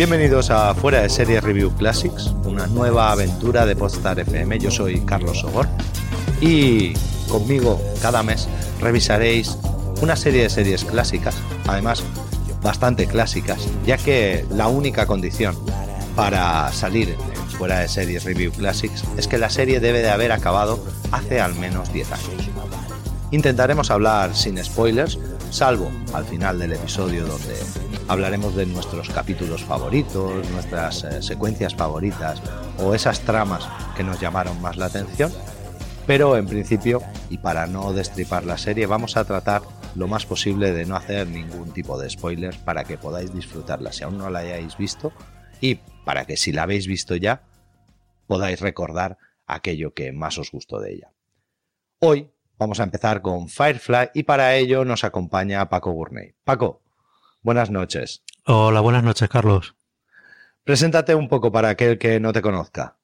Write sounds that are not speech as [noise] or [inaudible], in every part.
Bienvenidos a Fuera de Series Review Classics, una nueva aventura de Podstar FM. Yo soy Carlos Sogor y conmigo cada mes revisaréis una serie de series clásicas, además bastante clásicas, ya que la única condición para salir Fuera de Series Review Classics es que la serie debe de haber acabado hace al menos 10 años. Intentaremos hablar sin spoilers, salvo al final del episodio donde hablaremos de nuestros capítulos favoritos, nuestras eh, secuencias favoritas o esas tramas que nos llamaron más la atención. Pero en principio, y para no destripar la serie, vamos a tratar lo más posible de no hacer ningún tipo de spoilers para que podáis disfrutarla si aún no la hayáis visto y para que si la habéis visto ya podáis recordar aquello que más os gustó de ella. Hoy vamos a empezar con Firefly y para ello nos acompaña Paco Gurney. Paco, Buenas noches. Hola, buenas noches, Carlos. Preséntate un poco para aquel que no te conozca.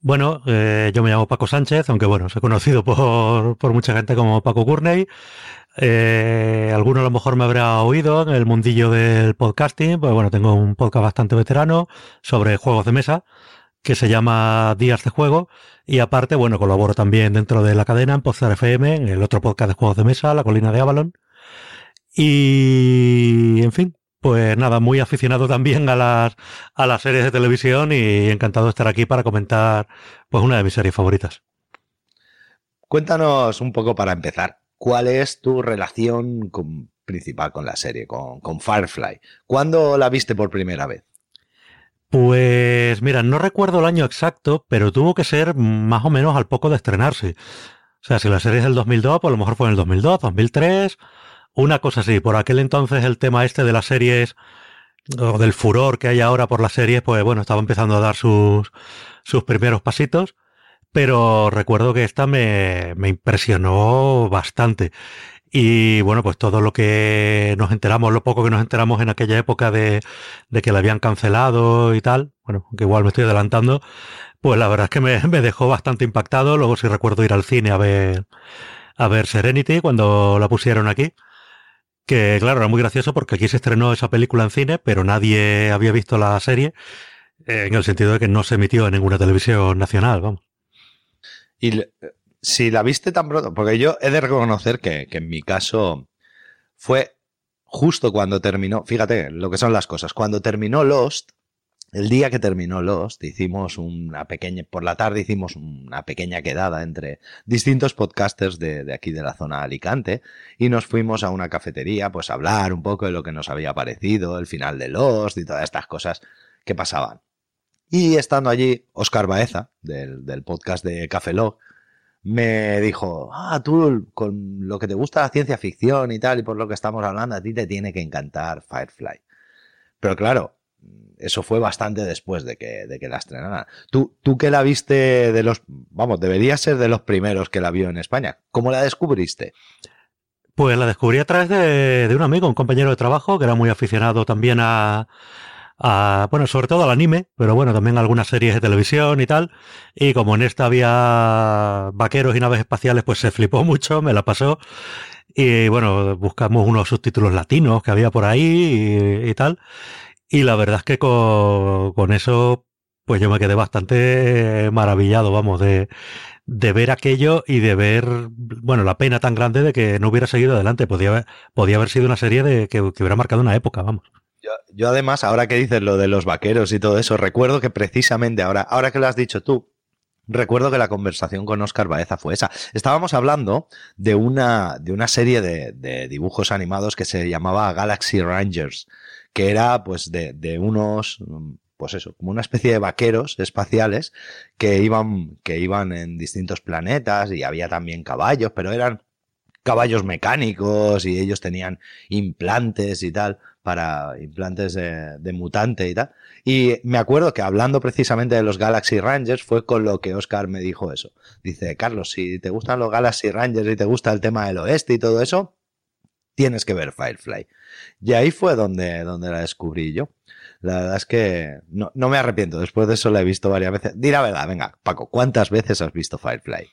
Bueno, eh, yo me llamo Paco Sánchez, aunque bueno, soy conocido por, mucha gente como Paco Gurney. Eh, alguno a lo mejor me habrá oído en el mundillo del podcasting, pues bueno, tengo un podcast bastante veterano sobre juegos de mesa que se llama Días de Juego y aparte, bueno, colaboro también dentro de la cadena en Podstar FM, en el otro podcast de juegos de mesa, La Colina de Avalon. Y, en fin, pues nada, muy aficionado también a las, a las series de televisión y encantado de estar aquí para comentar pues una de mis series favoritas. Cuéntanos un poco para empezar, ¿cuál es tu relación principal con la serie, con, con Firefly? ¿Cuándo la viste por primera vez? Pues mira, no recuerdo el año exacto, pero tuvo que ser más o menos al poco de estrenarse. O sea, si la serie es del 2002, pues a lo mejor fue en el 2002, 2003 una cosa así, por aquel entonces el tema este de las series, o del furor que hay ahora por las series, pues bueno, estaba empezando a dar sus, sus primeros pasitos, pero recuerdo que esta me, me impresionó bastante. Y bueno, pues todo lo que nos enteramos, lo poco que nos enteramos en aquella época de, de que la habían cancelado y tal, bueno, que igual me estoy adelantando, pues la verdad es que me, [laughs] me dejó bastante impactado. Luego sí recuerdo ir al cine a ver, a ver Serenity cuando la pusieron aquí que claro, era muy gracioso porque aquí se estrenó esa película en cine, pero nadie había visto la serie, en el sentido de que no se emitió en ninguna televisión nacional, vamos. Y si la viste tan pronto, porque yo he de reconocer que, que en mi caso fue justo cuando terminó, fíjate lo que son las cosas, cuando terminó Lost, el día que terminó Lost, hicimos una pequeña, por la tarde hicimos una pequeña quedada entre distintos podcasters de, aquí de la zona de Alicante y nos fuimos a una cafetería pues a hablar un poco de lo que nos había parecido, el final de Lost y todas estas cosas que pasaban. Y estando allí, Oscar Baeza, del, del podcast de Café Log, me dijo, ah, tú con lo que te gusta la ciencia ficción y tal, y por lo que estamos hablando, a ti te tiene que encantar Firefly. Pero claro, eso fue bastante después de que, de que la estrenaran. ¿Tú, tú que la viste de los, vamos, debería ser de los primeros que la vio en España. ¿Cómo la descubriste? Pues la descubrí a través de, un amigo, un compañero de trabajo, que era muy aficionado también a, a, bueno, sobre todo al anime, pero bueno, también algunas series de televisión y tal. Y como en esta había vaqueros y naves espaciales, pues se flipó [laughs] mucho, me la pasó. Y bueno, buscamos unos subtítulos latinos que había por ahí y tal. Y la verdad es que con, eso, pues yo me quedé bastante maravillado, vamos, de, de ver aquello y de ver, bueno, la pena tan grande de que no hubiera seguido adelante. Podía haber, podía haber sido una serie de que, hubiera marcado una época, vamos. Yo, además, ahora que dices lo de los vaqueros y todo eso, recuerdo que precisamente ahora, ahora que lo has dicho tú, recuerdo que la conversación con Oscar Baeza fue esa. Estábamos hablando de una, de una serie de dibujos animados que se llamaba Galaxy Rangers que era pues de, unos pues eso, como una especie de vaqueros espaciales que iban, que iban en distintos planetas y había también caballos, pero eran caballos mecánicos y ellos tenían implantes y tal, para implantes de, de, mutante y tal. Y me acuerdo que hablando precisamente de los Galaxy Rangers fue con lo que Oscar me dijo eso. Dice, Carlos, si te gustan los Galaxy Rangers y te gusta el tema del oeste y todo eso, tienes que ver Firefly. Y ahí fue donde, donde la descubrí yo. La verdad es que no, no me arrepiento. Después de eso la he visto varias veces. Di la verdad, venga, Paco, ¿cuántas veces has visto Firefly?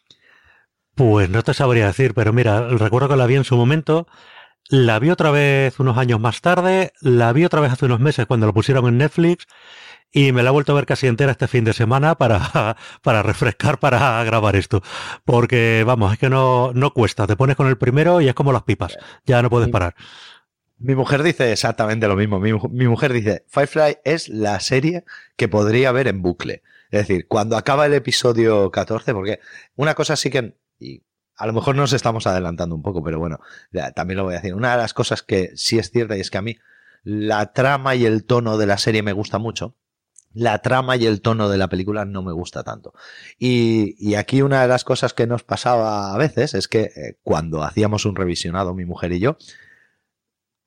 Pues no te sabría decir, pero mira, recuerdo que la vi en su momento. La vi otra vez unos años más tarde, la vi otra vez hace unos meses cuando lo pusieron en Netflix y me la he vuelto a ver casi entera este fin de semana para, [laughs] para refrescar, para grabar esto. Porque, vamos, es que no, no cuesta. Te pones con el primero y es como las pipas. Ya no puedes parar. Mi mujer dice exactamente lo mismo. Mi, mi, mujer dice, Firefly es la serie que podría ver en bucle. Es decir, cuando acaba el episodio 14, porque una cosa sí que, y a lo mejor nos estamos adelantando un poco, pero bueno, también lo voy a decir. Una de las cosas que sí es cierta y es que a mí la trama y el tono de la serie me gusta mucho. La trama y el tono de la película no me gusta tanto. Y, y aquí una de las cosas que nos pasaba a veces es que eh, cuando hacíamos un revisionado, mi mujer y yo,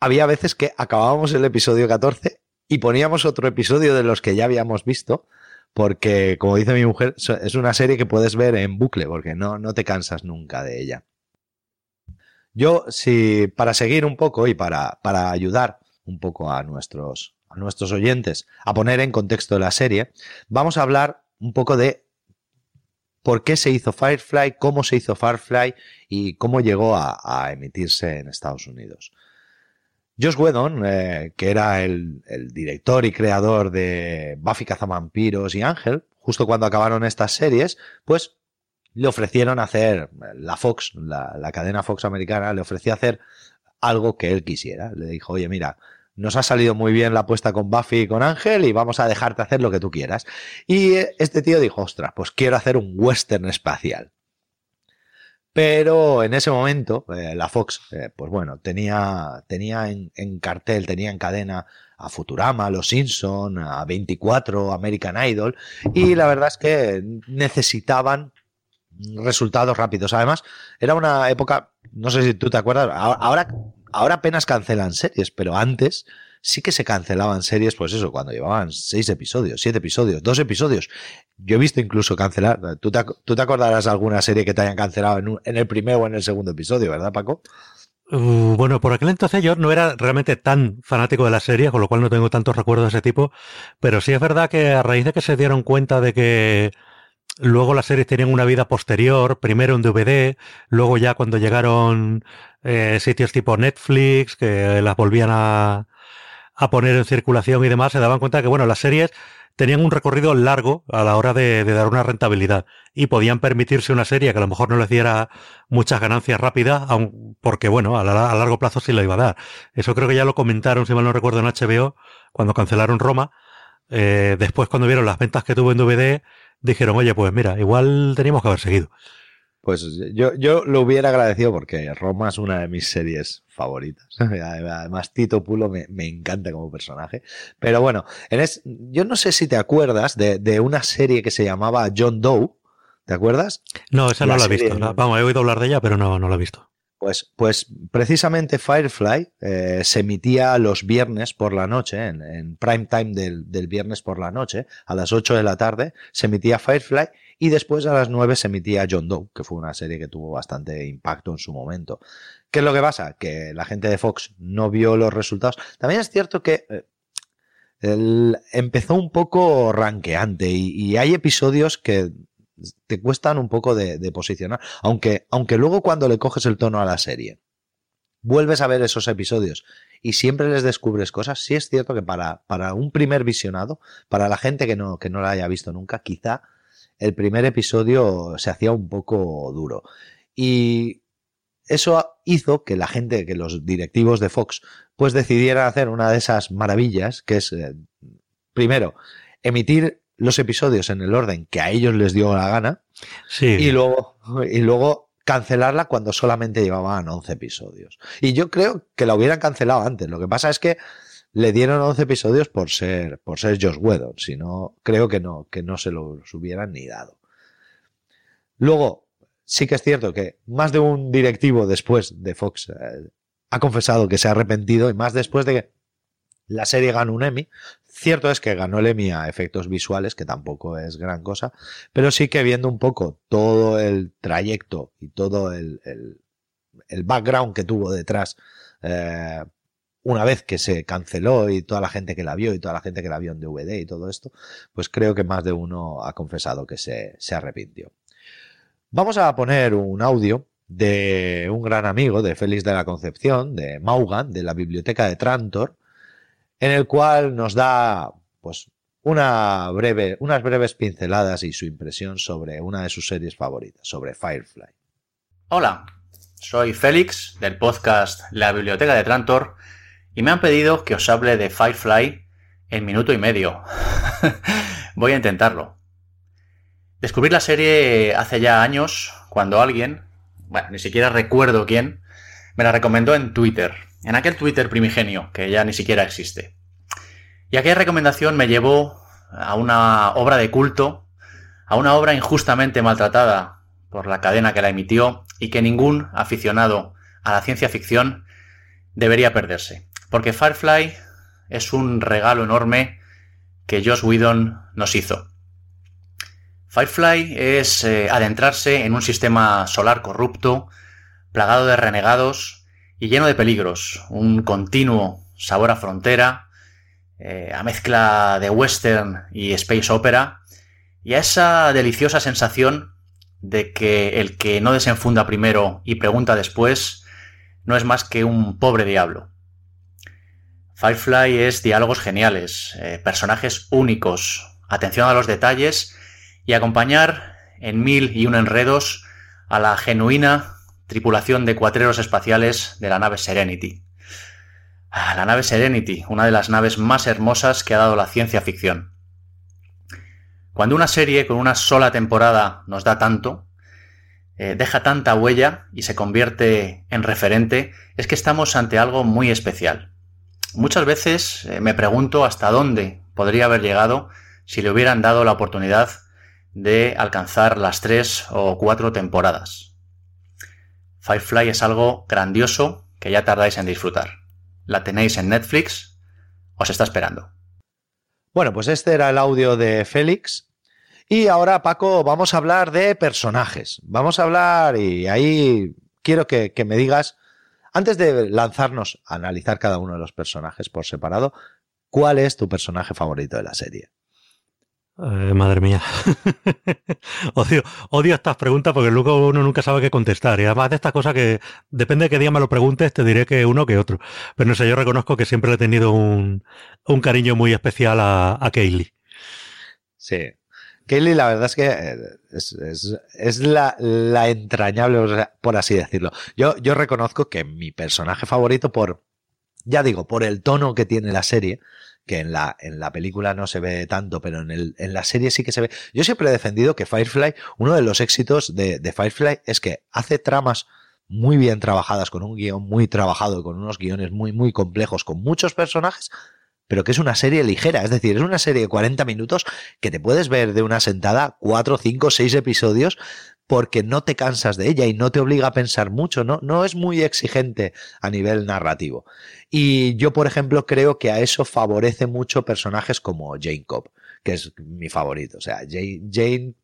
había veces que acabábamos el episodio 14 y poníamos otro episodio de los que ya habíamos visto, porque, como dice mi mujer, es una serie que puedes ver en bucle, porque no, no te cansas nunca de ella. Yo, si, para seguir un poco y para, para ayudar un poco a nuestros, a nuestros oyentes a poner en contexto la serie, vamos a hablar un poco de por qué se hizo Firefly, cómo se hizo Firefly y cómo llegó a, a emitirse en Estados Unidos. Josh Whedon, eh, que era el, director y creador de Buffy Cazavampiros y Ángel, justo cuando acabaron estas series, pues le ofrecieron hacer, la Fox, la, la, cadena Fox americana, le ofreció hacer algo que él quisiera. Le dijo, oye, mira, nos ha salido muy bien la apuesta con Buffy y con Ángel y vamos a dejarte hacer lo que tú quieras. Y este tío dijo, ostras, pues quiero hacer un western espacial. Pero en ese momento, eh, la Fox, eh, pues bueno, tenía, tenía en, en, cartel, tenía en cadena a Futurama, a Los Simpson, a 24, American Idol, y la verdad es que necesitaban resultados rápidos. Además, era una época, no sé si tú te acuerdas, ahora, ahora apenas cancelan series, pero antes sí que se cancelaban series, pues eso, cuando llevaban seis episodios, siete episodios, dos episodios. Yo he visto incluso cancelar. ¿Tú te, acordarás de alguna serie que te hayan cancelado en, el primer o en el segundo episodio, verdad, Paco? Uh, bueno, por aquel entonces yo no era realmente tan fanático de la serie, con lo cual no tengo tantos recuerdos de ese tipo, pero sí es verdad que a raíz de que se dieron cuenta de que luego las series tenían una vida posterior, primero en DVD, luego ya cuando llegaron eh, sitios tipo Netflix, que las volvían a, a poner en circulación y demás, se daban cuenta que, bueno, las series tenían un recorrido largo a la hora de, dar una rentabilidad y podían permitirse una serie que a lo mejor no les diera muchas ganancias rápidas, aun, porque, bueno, a, la, largo plazo sí lo iba a dar. Eso creo que ya lo comentaron, si mal no recuerdo, en HBO, cuando cancelaron Roma. Eh, después, cuando vieron las ventas que tuvo en DVD, dijeron, oye, pues mira, igual teníamos que haber seguido. Pues yo, yo lo hubiera agradecido porque Roma es una de mis series favoritas. [laughs] Además, Tito Pulo me, me encanta como personaje. Pero bueno, en es, yo no sé si te acuerdas de, de, una serie que se llamaba John Doe. ¿Te acuerdas? No, esa la no la he visto. Vamos, he oído hablar de ella, pero no, no la he visto. Pues, pues precisamente Firefly eh, se emitía los viernes por la noche, en, en prime time del, del, viernes por la noche, a las 8 de la tarde, se emitía Firefly y después a las 9 se emitía John Doe, que fue una serie que tuvo bastante impacto en su momento. ¿Qué es lo que pasa? Que la gente de Fox no vio los resultados. También es cierto que eh, empezó un poco ranqueante y, hay episodios que te cuestan un poco de, posicionar, aunque, aunque luego cuando le coges el tono a la serie, vuelves a ver esos episodios y siempre les descubres cosas, sí es cierto que para, para un primer visionado, para la gente que no, que no la haya visto nunca, quizá el primer episodio se hacía un poco duro. Y eso hizo que la gente, que los directivos de Fox, pues decidieran hacer una de esas maravillas, que es, eh, primero, emitir los episodios en el orden que a ellos les dio la gana, sí. y luego, y luego cancelarla cuando solamente llevaban 11 episodios. Y yo creo que la hubieran cancelado antes. Lo que pasa es que le dieron 11 episodios por ser, por ser Josh Whedon, si no, creo que no, que no se los hubieran ni dado. Luego, sí que es cierto que más de un directivo después de Fox eh, ha confesado que se ha arrepentido y más después de que la serie ganó un Emmy. Cierto es que ganó el Emmy a efectos visuales, que tampoco es gran cosa, pero sí que viendo un poco todo el trayecto y todo el, el, background que tuvo detrás, eh, una vez que se canceló y toda la gente que la vio y toda la gente que la vio en DVD y todo esto, pues creo que más de uno ha confesado que se, se arrepintió. Vamos a poner un audio de un gran amigo de Félix de la Concepción, de Maugan, de la biblioteca de Trantor, en el cual nos da pues unas breves pinceladas y su impresión sobre una de sus series favoritas, sobre Firefly. Hola, soy Félix del podcast La Biblioteca de Trantor y me han pedido que os hable de Firefly en minuto y medio. [laughs] Voy a intentarlo. Descubrí la serie hace ya años cuando alguien, bueno, ni siquiera recuerdo quién, me la recomendó en Twitter en aquel Twitter primigenio, que ya ni siquiera existe. Y aquella recomendación me llevó a una obra de culto, a una obra injustamente maltratada por la cadena que la emitió y que ningún aficionado a la ciencia ficción debería perderse. Porque Firefly es un regalo enorme que Josh Whedon nos hizo. Firefly es eh, adentrarse en un sistema solar corrupto, plagado de renegados, y lleno de peligros, un continuo sabor a frontera, eh, a mezcla de western y space opera, y a esa deliciosa sensación de que el que no desenfunda primero y pregunta después no es más que un pobre diablo. Firefly es diálogos geniales, eh, personajes únicos, atención a los detalles y acompañar en mil y un enredos a la genuina tripulación de cuatreros espaciales de la nave Serenity. Ah, la nave Serenity, una de las naves más hermosas que ha dado la ciencia ficción. Cuando una serie con una sola temporada nos da tanto, eh, deja tanta huella y se convierte en referente, es que estamos ante algo muy especial. Muchas veces eh, me pregunto hasta dónde podría haber llegado si le hubieran dado la oportunidad de alcanzar las tres o cuatro temporadas. Firefly es algo grandioso que ya tardáis en disfrutar. La tenéis en Netflix, os está esperando. Bueno, pues este era el audio de Félix. Y ahora, Paco, vamos a hablar de personajes. Vamos a hablar y ahí quiero que, que me digas, antes de lanzarnos a analizar cada uno de los personajes por separado, ¿cuál es tu personaje favorito de la serie? Eh, madre mía. [laughs] odio, estas preguntas porque luego uno nunca sabe qué contestar. Y además de estas cosas que depende de qué día me lo preguntes, te diré que uno que otro. Pero no sé, yo reconozco que siempre he tenido un, un cariño muy especial a, Kaylee. Sí. Kaylee, la verdad es que eh, es la, la, entrañable, por así decirlo. Yo, yo reconozco que mi personaje favorito por, ya digo, por el tono que tiene la serie, que en la, en la película no se ve tanto, pero en, el, en la serie sí que se ve. Yo siempre he defendido que Firefly, uno de los éxitos de, de Firefly es que hace tramas muy bien trabajadas, con un guion muy trabajado, con unos guiones muy, muy complejos, con muchos personajes, pero que es una serie ligera, es decir, es una serie de 40 minutos que te puedes ver de una sentada 4, 5, 6 episodios porque no te cansas de ella y no te obliga a pensar mucho, ¿no? No es muy exigente a nivel narrativo. Y yo, por ejemplo, creo que a eso favorece mucho personajes como Jane Cobb, que es mi favorito. O sea, Jane,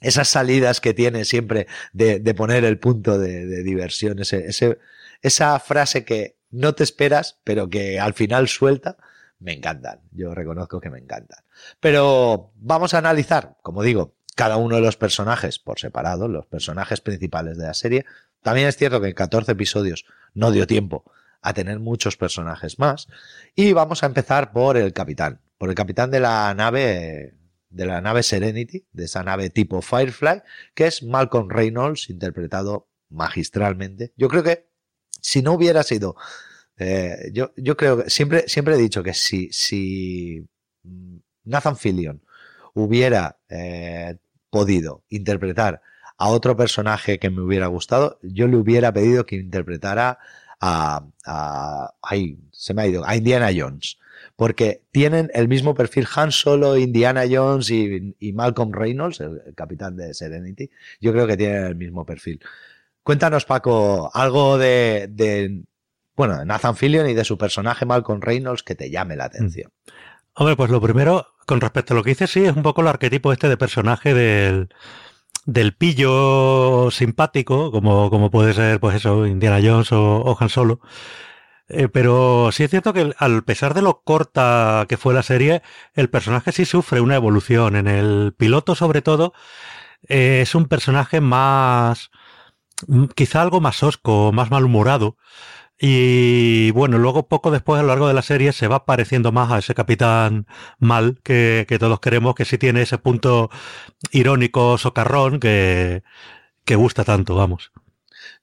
esas salidas que tiene siempre de, poner el punto de, diversión, ese, esa frase que no te esperas, pero que al final suelta, me encantan. Yo reconozco que me encantan. Pero vamos a analizar, como digo, cada uno de los personajes por separado, los personajes principales de la serie. También es cierto que en 14 episodios no dio tiempo a tener muchos personajes más. Y vamos a empezar por el capitán, por el capitán de la nave de la nave Serenity, de esa nave tipo Firefly, que es Malcolm Reynolds, interpretado magistralmente. Yo creo que si no hubiera sido, eh, yo, yo creo que siempre, siempre he dicho que si, si Nathan Fillion hubiera eh, podido interpretar a otro personaje que me hubiera gustado, yo le hubiera pedido que interpretara a, a, se me ha ido, a Indiana Jones. porque tienen el mismo perfil Han Solo, Indiana Jones y, Malcolm Reynolds, el, capitán de Serenity. Yo creo que tienen el mismo perfil. Cuéntanos, Paco, algo de bueno, de Nathan Fillion y de su personaje Malcolm Reynolds que te llame la atención. Hombre, pues lo primero, con respecto a lo que dices, sí, es un poco el arquetipo este de personaje del, del pillo simpático, como, como puede ser, pues eso, Indiana Jones o, o Han Solo. Eh, pero sí es cierto que al pesar de lo corta que fue la serie, el personaje sí sufre una evolución. En el piloto, sobre todo, eh, es un personaje más, quizá algo más osco, más malhumorado. Y bueno, luego poco después a lo largo de la serie se va pareciendo más a ese capitán mal que, todos queremos, que sí tiene ese punto irónico, socarrón, que, que gusta tanto, vamos.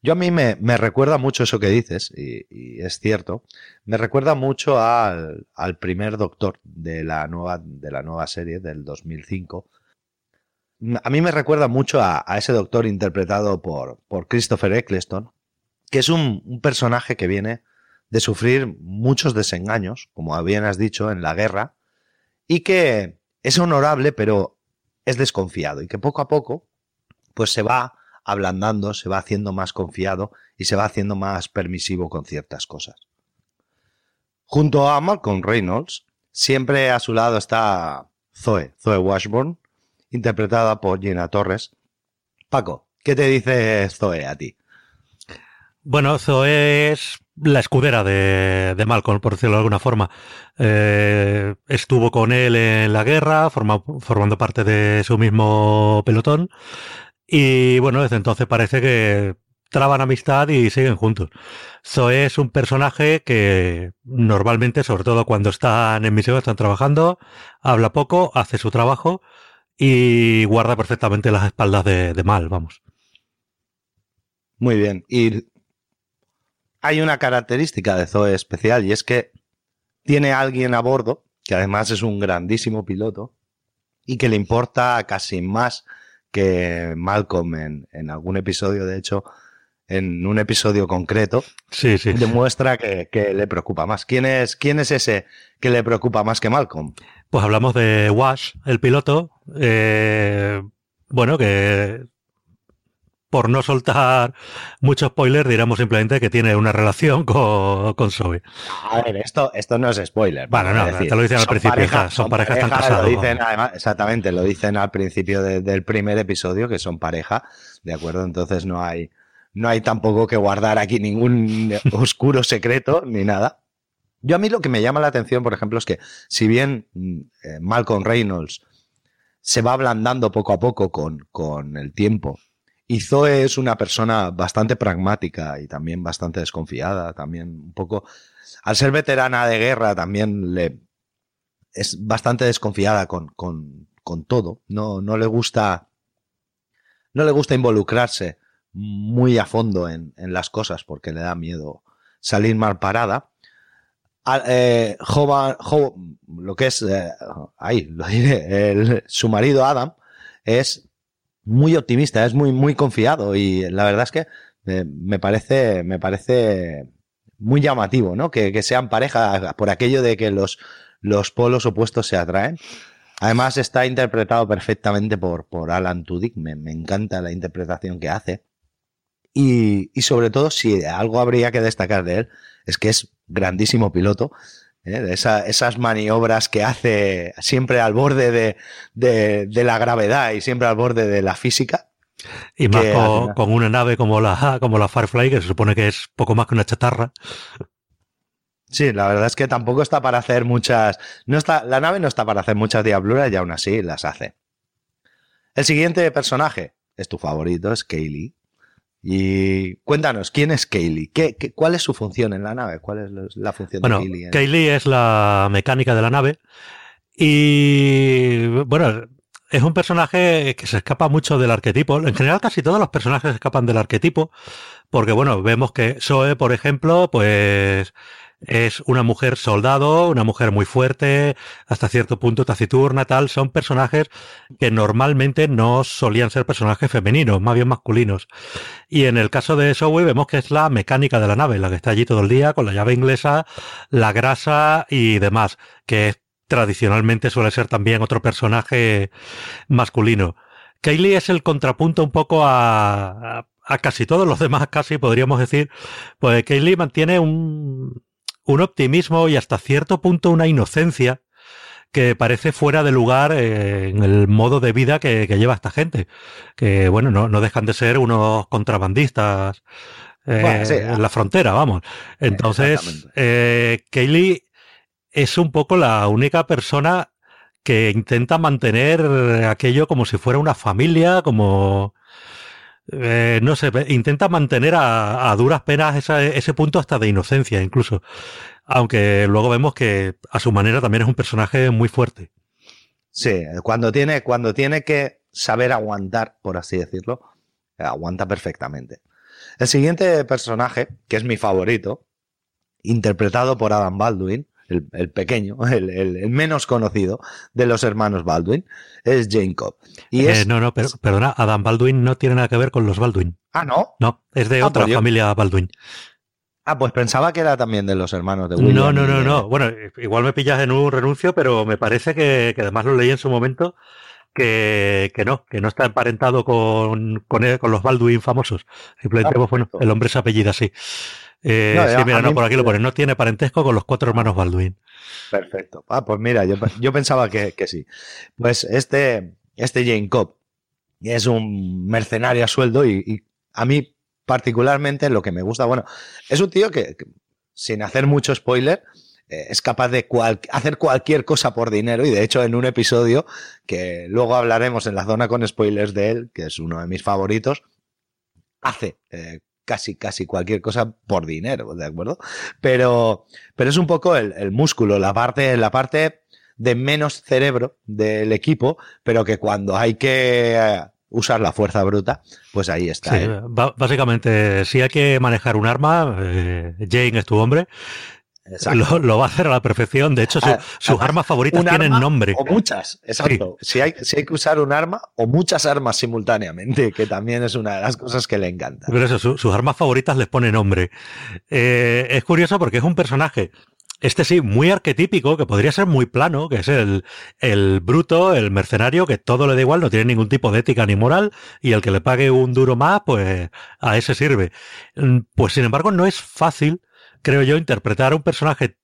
Yo a mí me, me recuerda mucho eso que dices, y, y, es cierto, me recuerda mucho al, al primer doctor de la, nueva, de la nueva serie del 2005. A mí me recuerda mucho a, a ese doctor interpretado por, por Christopher Eccleston, que es un, personaje que viene de sufrir muchos desengaños, como bien has dicho, en la guerra, y que es honorable, pero es desconfiado, y que poco a poco, pues se va ablandando, se va haciendo más confiado y se va haciendo más permisivo con ciertas cosas. Junto a Malcolm Reynolds, siempre a su lado está Zoe, Zoe Washburn, interpretada por Gina Torres. Paco, ¿qué te dice Zoe a ti? Bueno, Zoe es la escudera de, Malcolm, por decirlo de alguna forma. Eh, estuvo con él en la guerra, forma, formando parte de su mismo pelotón. Y bueno, desde entonces parece que traban amistad y siguen juntos. Zoe es un personaje que normalmente, sobre todo cuando están en misión, están trabajando, habla poco, hace su trabajo y guarda perfectamente las espaldas de, de Mal, vamos. Muy bien. Y hay una característica de Zoe especial y es que tiene a alguien a bordo, que además es un grandísimo piloto, y que le importa casi más que Malcolm en, en, algún episodio, de hecho, en un episodio concreto, sí, sí. demuestra que, que, le preocupa más. ¿Quién es, ¿Quién es ese que le preocupa más que Malcolm? Pues hablamos de Wash, el piloto. Eh, bueno, que por no soltar mucho spoiler, diremos simplemente que tiene una relación con, con Zoe. A ver, esto, esto no es spoiler. Bueno, no, decir, te lo dicen al principio, pareja, son, son parejas pareja, están casados. Lo dicen, además, exactamente, lo dicen al principio de, del primer episodio, que son pareja, ¿de acuerdo? Entonces no hay, no hay tampoco que guardar aquí ningún oscuro secreto ni nada. Yo a mí lo que me llama la atención, por ejemplo, es que si bien eh, Malcolm Reynolds se va ablandando poco a poco con, con el tiempo y Zoe es una persona bastante pragmática y también bastante desconfiada, también un poco, al ser veterana de guerra, también le es bastante desconfiada con, con, todo. No, no le gusta, no le gusta involucrarse muy a fondo en, en las cosas porque le da miedo salir mal parada. Eh, Jovan, Jo, lo que es, eh, ahí lo diré, su marido Adam es muy optimista, es muy, muy confiado y la verdad es que me, me parece, me parece muy llamativo, ¿no? Que, que, sean pareja por aquello de que los, los polos opuestos se atraen. Además está interpretado perfectamente por, por Alan Tudyk, me, me encanta la interpretación que hace. Y, y sobre todo, si algo habría que destacar de él, es que es grandísimo piloto ¿eh? Esa, esas maniobras que hace siempre al borde de, de, de, la gravedad y siempre al borde de la física. Y más con, con, una nave como la, como la Firefly, que se supone que es poco más que una chatarra. Sí, la verdad es que tampoco está para hacer muchas. No está, la nave no está para hacer muchas diabluras y aún así las hace. El siguiente personaje es tu favorito, es Kaylee. Y cuéntanos, ¿quién es Kaylee? ¿Qué, qué, cuál es su función en la nave? ¿Cuál es la función bueno, de Kaylee? En... Kaylee es la mecánica de la nave. Y bueno, es un personaje que se escapa mucho del arquetipo. En general, casi todos los personajes escapan del arquetipo. Porque bueno, vemos que Zoe, por ejemplo, pues es una mujer soldado, una mujer muy fuerte, hasta cierto punto taciturna, tal. Son personajes que normalmente no solían ser personajes femeninos, más bien masculinos. Y en el caso de Zoe vemos que es la mecánica de la nave, la que está allí todo el día con la llave inglesa, la grasa y demás, que tradicionalmente suele ser también otro personaje masculino. Kaylee es el contrapunto un poco a, a, casi todos los demás, casi podríamos decir, pues Kaylee mantiene un, un optimismo y hasta cierto punto una inocencia que parece fuera de lugar eh, en el modo de vida que, lleva esta gente. Que, bueno, no, no dejan de ser unos contrabandistas eh, en la frontera, vamos. Entonces, eh, Kaylee es un poco la única persona que intenta mantener aquello como si fuera una familia, como... Eh, no sé, intenta mantener a, duras penas ese punto hasta de inocencia incluso. Aunque luego vemos que a su manera también es un personaje muy fuerte. Sí, cuando tiene, cuando tiene que saber aguantar, por así decirlo, aguanta perfectamente. El siguiente personaje, que es mi favorito, interpretado por Adam Baldwin, el, pequeño, [laughs] el, menos conocido de los hermanos Baldwin, es Jane Cobb. Y eh, no, no, pero, perdona, Adam Baldwin no tiene nada que ver con los Baldwin. Ah, ¿no? No, es de ah, otra pues familia Baldwin. Ah, pues pensaba que era también de los hermanos de William. No, no, no, no. Bueno, igual me pillas en un renuncio, pero me parece que, además lo leí en su momento, que, no, que no está emparentado con, con, los Baldwin famosos. Simplemente, ah, pues, bueno, el hombre se apellida así. Eh, sí, mira, no, por aquí lo pone. No tiene parentesco con los cuatro hermanos Baldwin. Perfecto. Ah, pues mira, yo, pensaba que, sí. Pues este, este Jane Cobb es un mercenario a sueldo y, a mí particularmente lo que me gusta, bueno, es un tío que, sin hacer mucho spoiler, eh, es capaz de hacer cualquier cosa por dinero y de hecho en un episodio que luego hablaremos en la zona con spoilers de él, que es uno de mis favoritos, hace eh, casi, casi cualquier cosa por dinero, ¿de acuerdo? Pero, pero es un poco el, músculo, la parte, la parte de menos cerebro del equipo, pero que cuando hay que eh, usar la fuerza bruta, pues ahí está. básicamente, si hay que manejar un arma, eh, Jane es tu hombre. Lo, va a hacer a la perfección. De hecho, ah, sus armas favoritas tienen nombre. O muchas, exacto. Si, hay, si hay que usar un arma o muchas armas simultáneamente, que también es una de las cosas que le encanta. Pero eso, sus armas favoritas les pone nombre. Eh, es curioso porque es un personaje este sí, muy arquetípico, que podría ser muy plano, que es el, el bruto, el mercenario, que todo le da igual, no tiene ningún tipo de ética ni moral, y el que le pague un duro más, pues a ese sirve. Mm, pues sin embargo, no es fácil creo yo, interpretar a un personaje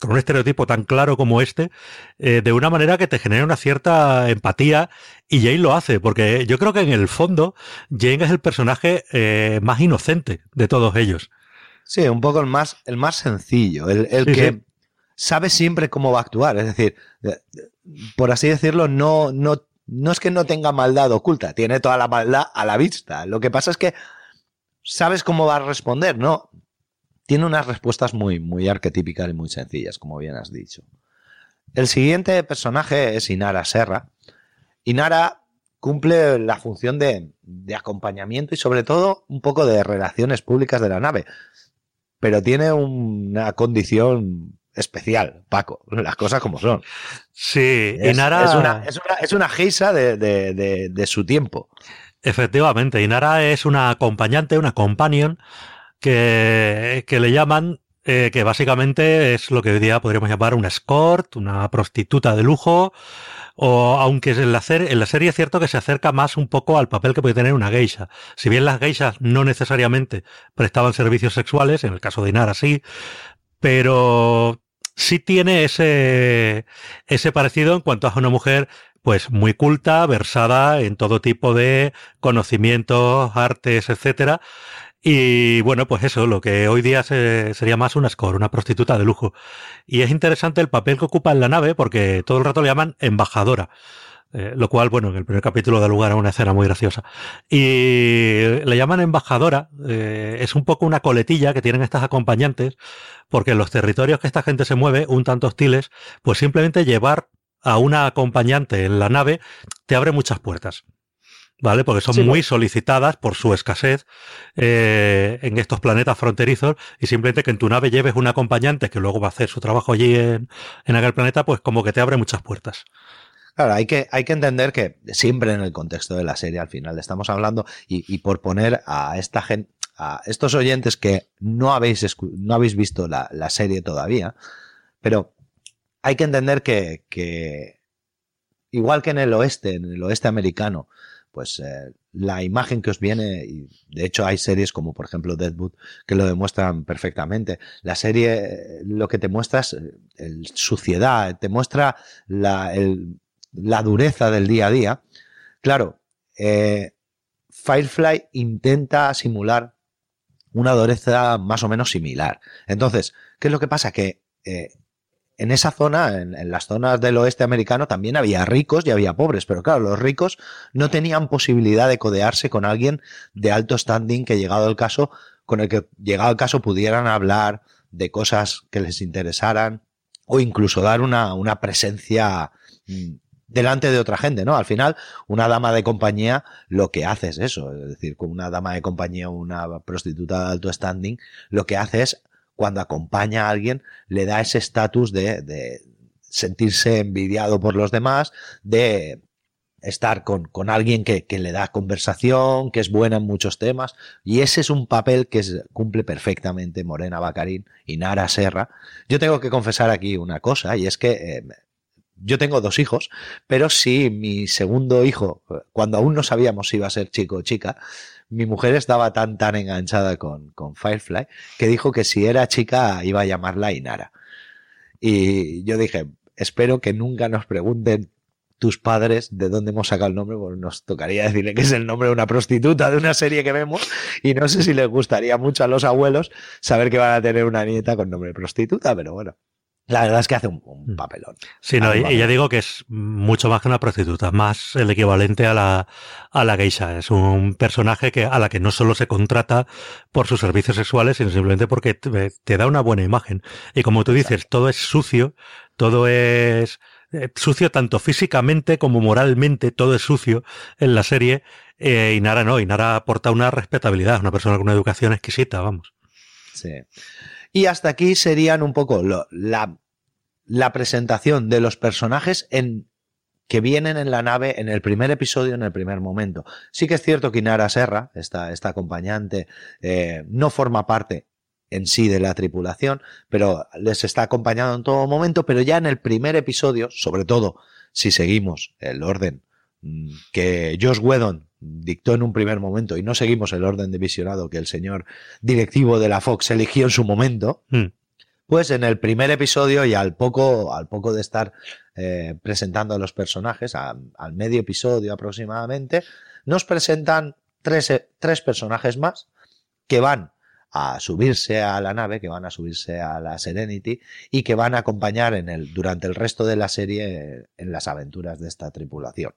con un estereotipo tan claro como este, eh, de una manera que te genere una cierta empatía, y Jane lo hace, porque yo creo que en el fondo Jane es el personaje eh, más inocente de todos ellos. Sí, un poco el más, el más sencillo, el, que sabe siempre cómo va a actuar, es decir, por así decirlo, no, no, no es que no tenga maldad oculta, tiene toda la maldad a la vista, lo que pasa es que sabes cómo va a responder, ¿no? Tiene unas respuestas muy, muy arquetípicas y muy sencillas, como bien has dicho. El siguiente personaje es Inara Serra. Inara cumple la función de, acompañamiento y sobre todo un poco de relaciones públicas de la nave. Pero tiene una condición especial, Paco, [laughs] las cosas como son. Sí, Inara... Es una, geisa de, de, su tiempo. Efectivamente, Inara es una acompañante, una companion que, le llaman, eh, que básicamente es lo que hoy día podríamos llamar una escort, una prostituta de lujo, o aunque en la, en la serie es cierto que se acerca más un poco al papel que puede tener una geisha. Si bien las geishas no necesariamente prestaban servicios sexuales, en el caso de Inara sí, pero sí tiene ese, ese parecido en cuanto a una mujer pues muy culta, versada en todo tipo de conocimientos, artes, etcétera, y bueno, pues eso, lo que hoy día sería más una score, una prostituta de lujo. Y es interesante el papel que ocupa en la nave porque todo el rato le llaman embajadora. Eh, lo cual, bueno, en el primer capítulo da lugar a una escena muy graciosa. Y le llaman embajadora, eh, es un poco una coletilla que tienen estas acompañantes, porque en los territorios que esta gente se mueve, un tanto hostiles, pues simplemente llevar a una acompañante en la nave te abre muchas puertas. ¿Vale? Porque son muy solicitadas por su escasez eh, en estos planetas fronterizos y simplemente que en tu nave lleves un acompañante que luego va a hacer su trabajo allí en, en aquel planeta, pues como que te abre muchas puertas. Claro, hay que, hay que entender que siempre en el contexto de la serie al final estamos hablando y, por poner a esta gente, a estos oyentes que no habéis, no habéis visto la, la, serie todavía, pero hay que entender que, que, igual que en el oeste, en el oeste americano, pues eh, la imagen que os viene, y de hecho hay series como por ejemplo Deadwood que lo demuestran perfectamente. La serie lo que te muestra es eh, suciedad, te muestra la, dureza del día a día. Claro, eh, Firefly intenta simular una dureza más o menos similar. Entonces, ¿qué es lo que pasa? Que en esa zona, en, las zonas del oeste americano, también había ricos y había pobres, pero claro, los ricos no tenían posibilidad de codearse con alguien de alto standing que llegado el caso, con el que llegado el caso pudieran hablar de cosas que les interesaran o incluso dar una, una presencia mm, delante de otra gente, ¿no? Al final, una dama de compañía lo que hace es eso, es decir, con una dama de compañía, una prostituta de alto standing, lo que hace es, cuando acompaña a alguien, le da ese estatus de, de, sentirse envidiado por los demás, de estar con, alguien que, le da conversación, que es buena en muchos temas, y ese es un papel que cumple perfectamente Morena Bacarín y Nara Serra. Yo tengo que confesar aquí una cosa, y es que eh, yo tengo dos hijos, pero si mi segundo hijo, cuando aún no sabíamos si iba a ser chico o chica, mi mujer estaba tan tan enganchada con, con Firefly que dijo que si era chica iba a llamarla Inara. Y yo dije, espero que nunca nos pregunten tus padres de dónde hemos sacado el nombre, porque nos tocaría decirle que es el nombre de una prostituta de una serie que vemos y no sé si les gustaría mucho a los abuelos saber que van a tener una nieta con nombre de prostituta, pero bueno. La verdad es que hace un, mm. papelón. Sí, no, y, ya digo que es mucho más que una prostituta, más el equivalente a la, a la geisha. Es un personaje que, a la que no solo se contrata por sus servicios sexuales, sino simplemente porque te, da una buena imagen. Y como tú dices, todo es sucio, todo es eh, sucio tanto físicamente como moralmente, todo es sucio en la serie. Eh, y Nara no, y Nara aporta una respetabilidad, una persona con una educación exquisita, vamos. Sí. Y hasta aquí serían un poco la, la presentación de los personajes en que vienen en la nave en el primer episodio, en el primer momento. Sí que es cierto que Inara Serra, esta, esta acompañante, eh, no forma parte en sí de la tripulación, pero les está acompañando en todo momento, pero ya en el primer episodio, sobre todo si seguimos el orden mm, que Josh Whedon dictó en un primer momento y no seguimos el orden de visionado que el señor directivo de la Fox eligió en su momento, hmm. pues en el primer episodio y al poco, al poco de estar eh, presentando a los personajes, al medio episodio aproximadamente, nos presentan tres, tres personajes más que van a subirse a la nave, que van a subirse a la Serenity y que van a acompañar en el, durante el resto de la serie en las aventuras de esta tripulación.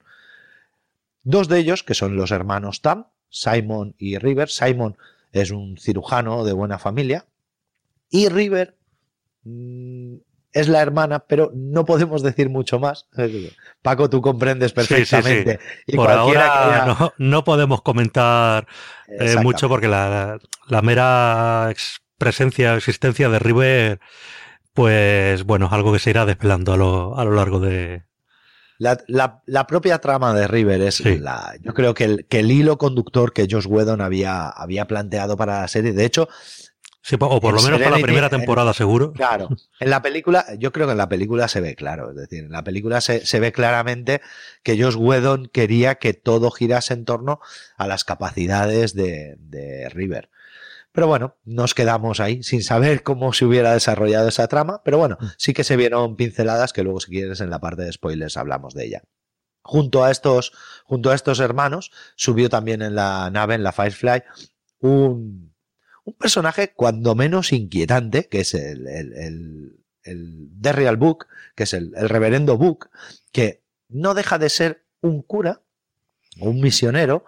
Dos de ellos, que son los hermanos Tam, Simon y River. Simon es un cirujano de buena familia. Y River mm, es la hermana, pero no podemos decir mucho más. [laughs] Paco, tú comprendes perfectamente. Y Por ahora no, podemos comentar eh, mucho porque la, mera presencia, existencia de River, pues bueno, es algo que se irá desvelando a lo largo de, la, propia trama de River es la. Yo creo que el, que el hilo conductor que Josh Whedon había, había planteado para la serie. De hecho. Sí, o por lo menos para la primera temporada, seguro. Claro. En la película, yo creo que en la película se ve claro. Es decir, en la película se, se ve claramente que Josh Whedon quería que todo girase en torno a las capacidades de, de River. Pero bueno, nos quedamos ahí sin saber cómo se hubiera desarrollado esa trama, pero bueno, mm. sí que se vieron pinceladas que luego si quieres en la parte de spoilers hablamos de ella. Junto a estos, junto a estos hermanos, subió también en la nave, en la Firefly, un, un personaje cuando menos inquietante, que es el, el, el, el Real Book, que es el, el reverendo Book, que no deja de ser un cura, un misionero,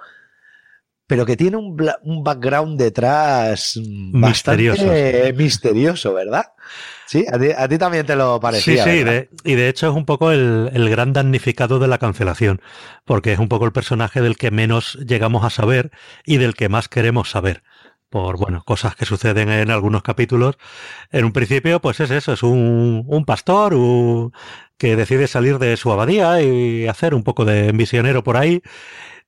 pero que tiene un, background detrás bastante misterioso, ¿verdad? Sí, a ti, también te lo parecía. Sí, sí, y de hecho es un poco el, el, gran damnificado de la cancelación, porque es un poco el personaje del que menos llegamos a saber y del que más queremos saber por bueno, cosas que suceden en algunos capítulos. En un principio, pues es eso, es un, un pastor que decide salir de su abadía y hacer un poco de misionero por ahí.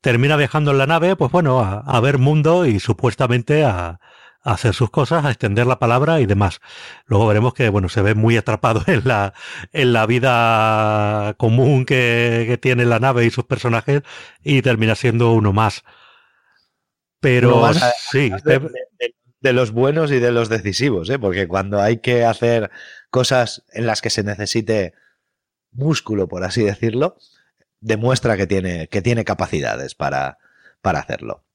Termina viajando en la nave, pues bueno, a, ver mundo y supuestamente a, hacer sus cosas, a extender la palabra y demás. Luego veremos que, bueno, se ve muy atrapado [laughs] en la, en la vida común que, que tiene la nave y sus personajes y termina siendo uno más. Pero sí. De, los buenos y de los decisivos, ¿eh? porque cuando hay que hacer cosas en las que se necesite músculo, por así decirlo, demuestra que tiene, que tiene capacidades para, para hacerlo.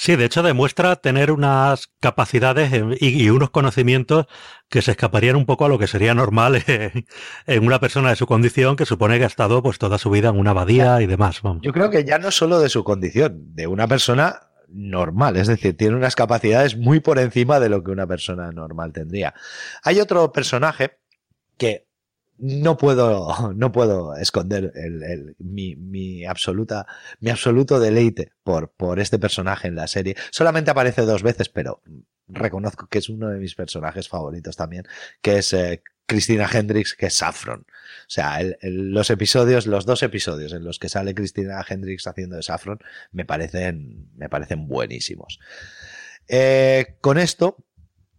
Sí, de hecho demuestra tener unas capacidades y, unos conocimientos que se escaparían un poco a lo que sería normal [laughs] en, una persona de su condición que supone que ha estado pues toda su vida en una abadía y demás. Yo creo que ya no solo de su condición, de una persona normal, es decir, tiene unas capacidades muy por encima de lo que una persona normal tendría. Hay otro personaje que no puedo, [laughs] no puedo esconder mi, absoluta, mi absoluto deleite por, por este personaje en la serie. Solamente aparece dos veces, pero reconozco que es uno de mis personajes favoritos también, que es eh, Cristina Hendricks, que es Saffron. O sea, los episodios, los dos episodios en los que sale Cristina Hendricks haciendo de Saffron, me parecen, me parecen buenísimos. Eh, con esto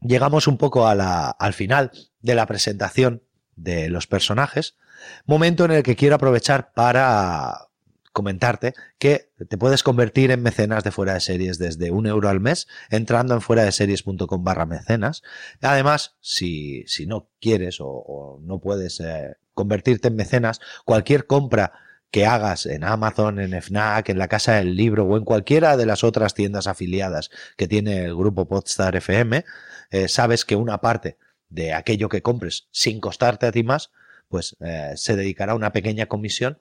llegamos un poco a la, al final de la presentación de los personajes, momento en el que quiero aprovechar para comentarte que te puedes convertir en mecenas de fuera de series desde un euro al mes entrando en fuera de series.com barra mecenas. Además, si, si no quieres o, no puedes eh, convertirte en mecenas, cualquier compra que hagas en Amazon, en FNAC, en la Casa del Libro o en cualquiera de las otras tiendas afiliadas que tiene el grupo Podstar FM, eh, sabes que una parte de aquello que compres sin costarte a ti más, pues eh, se dedicará una pequeña comisión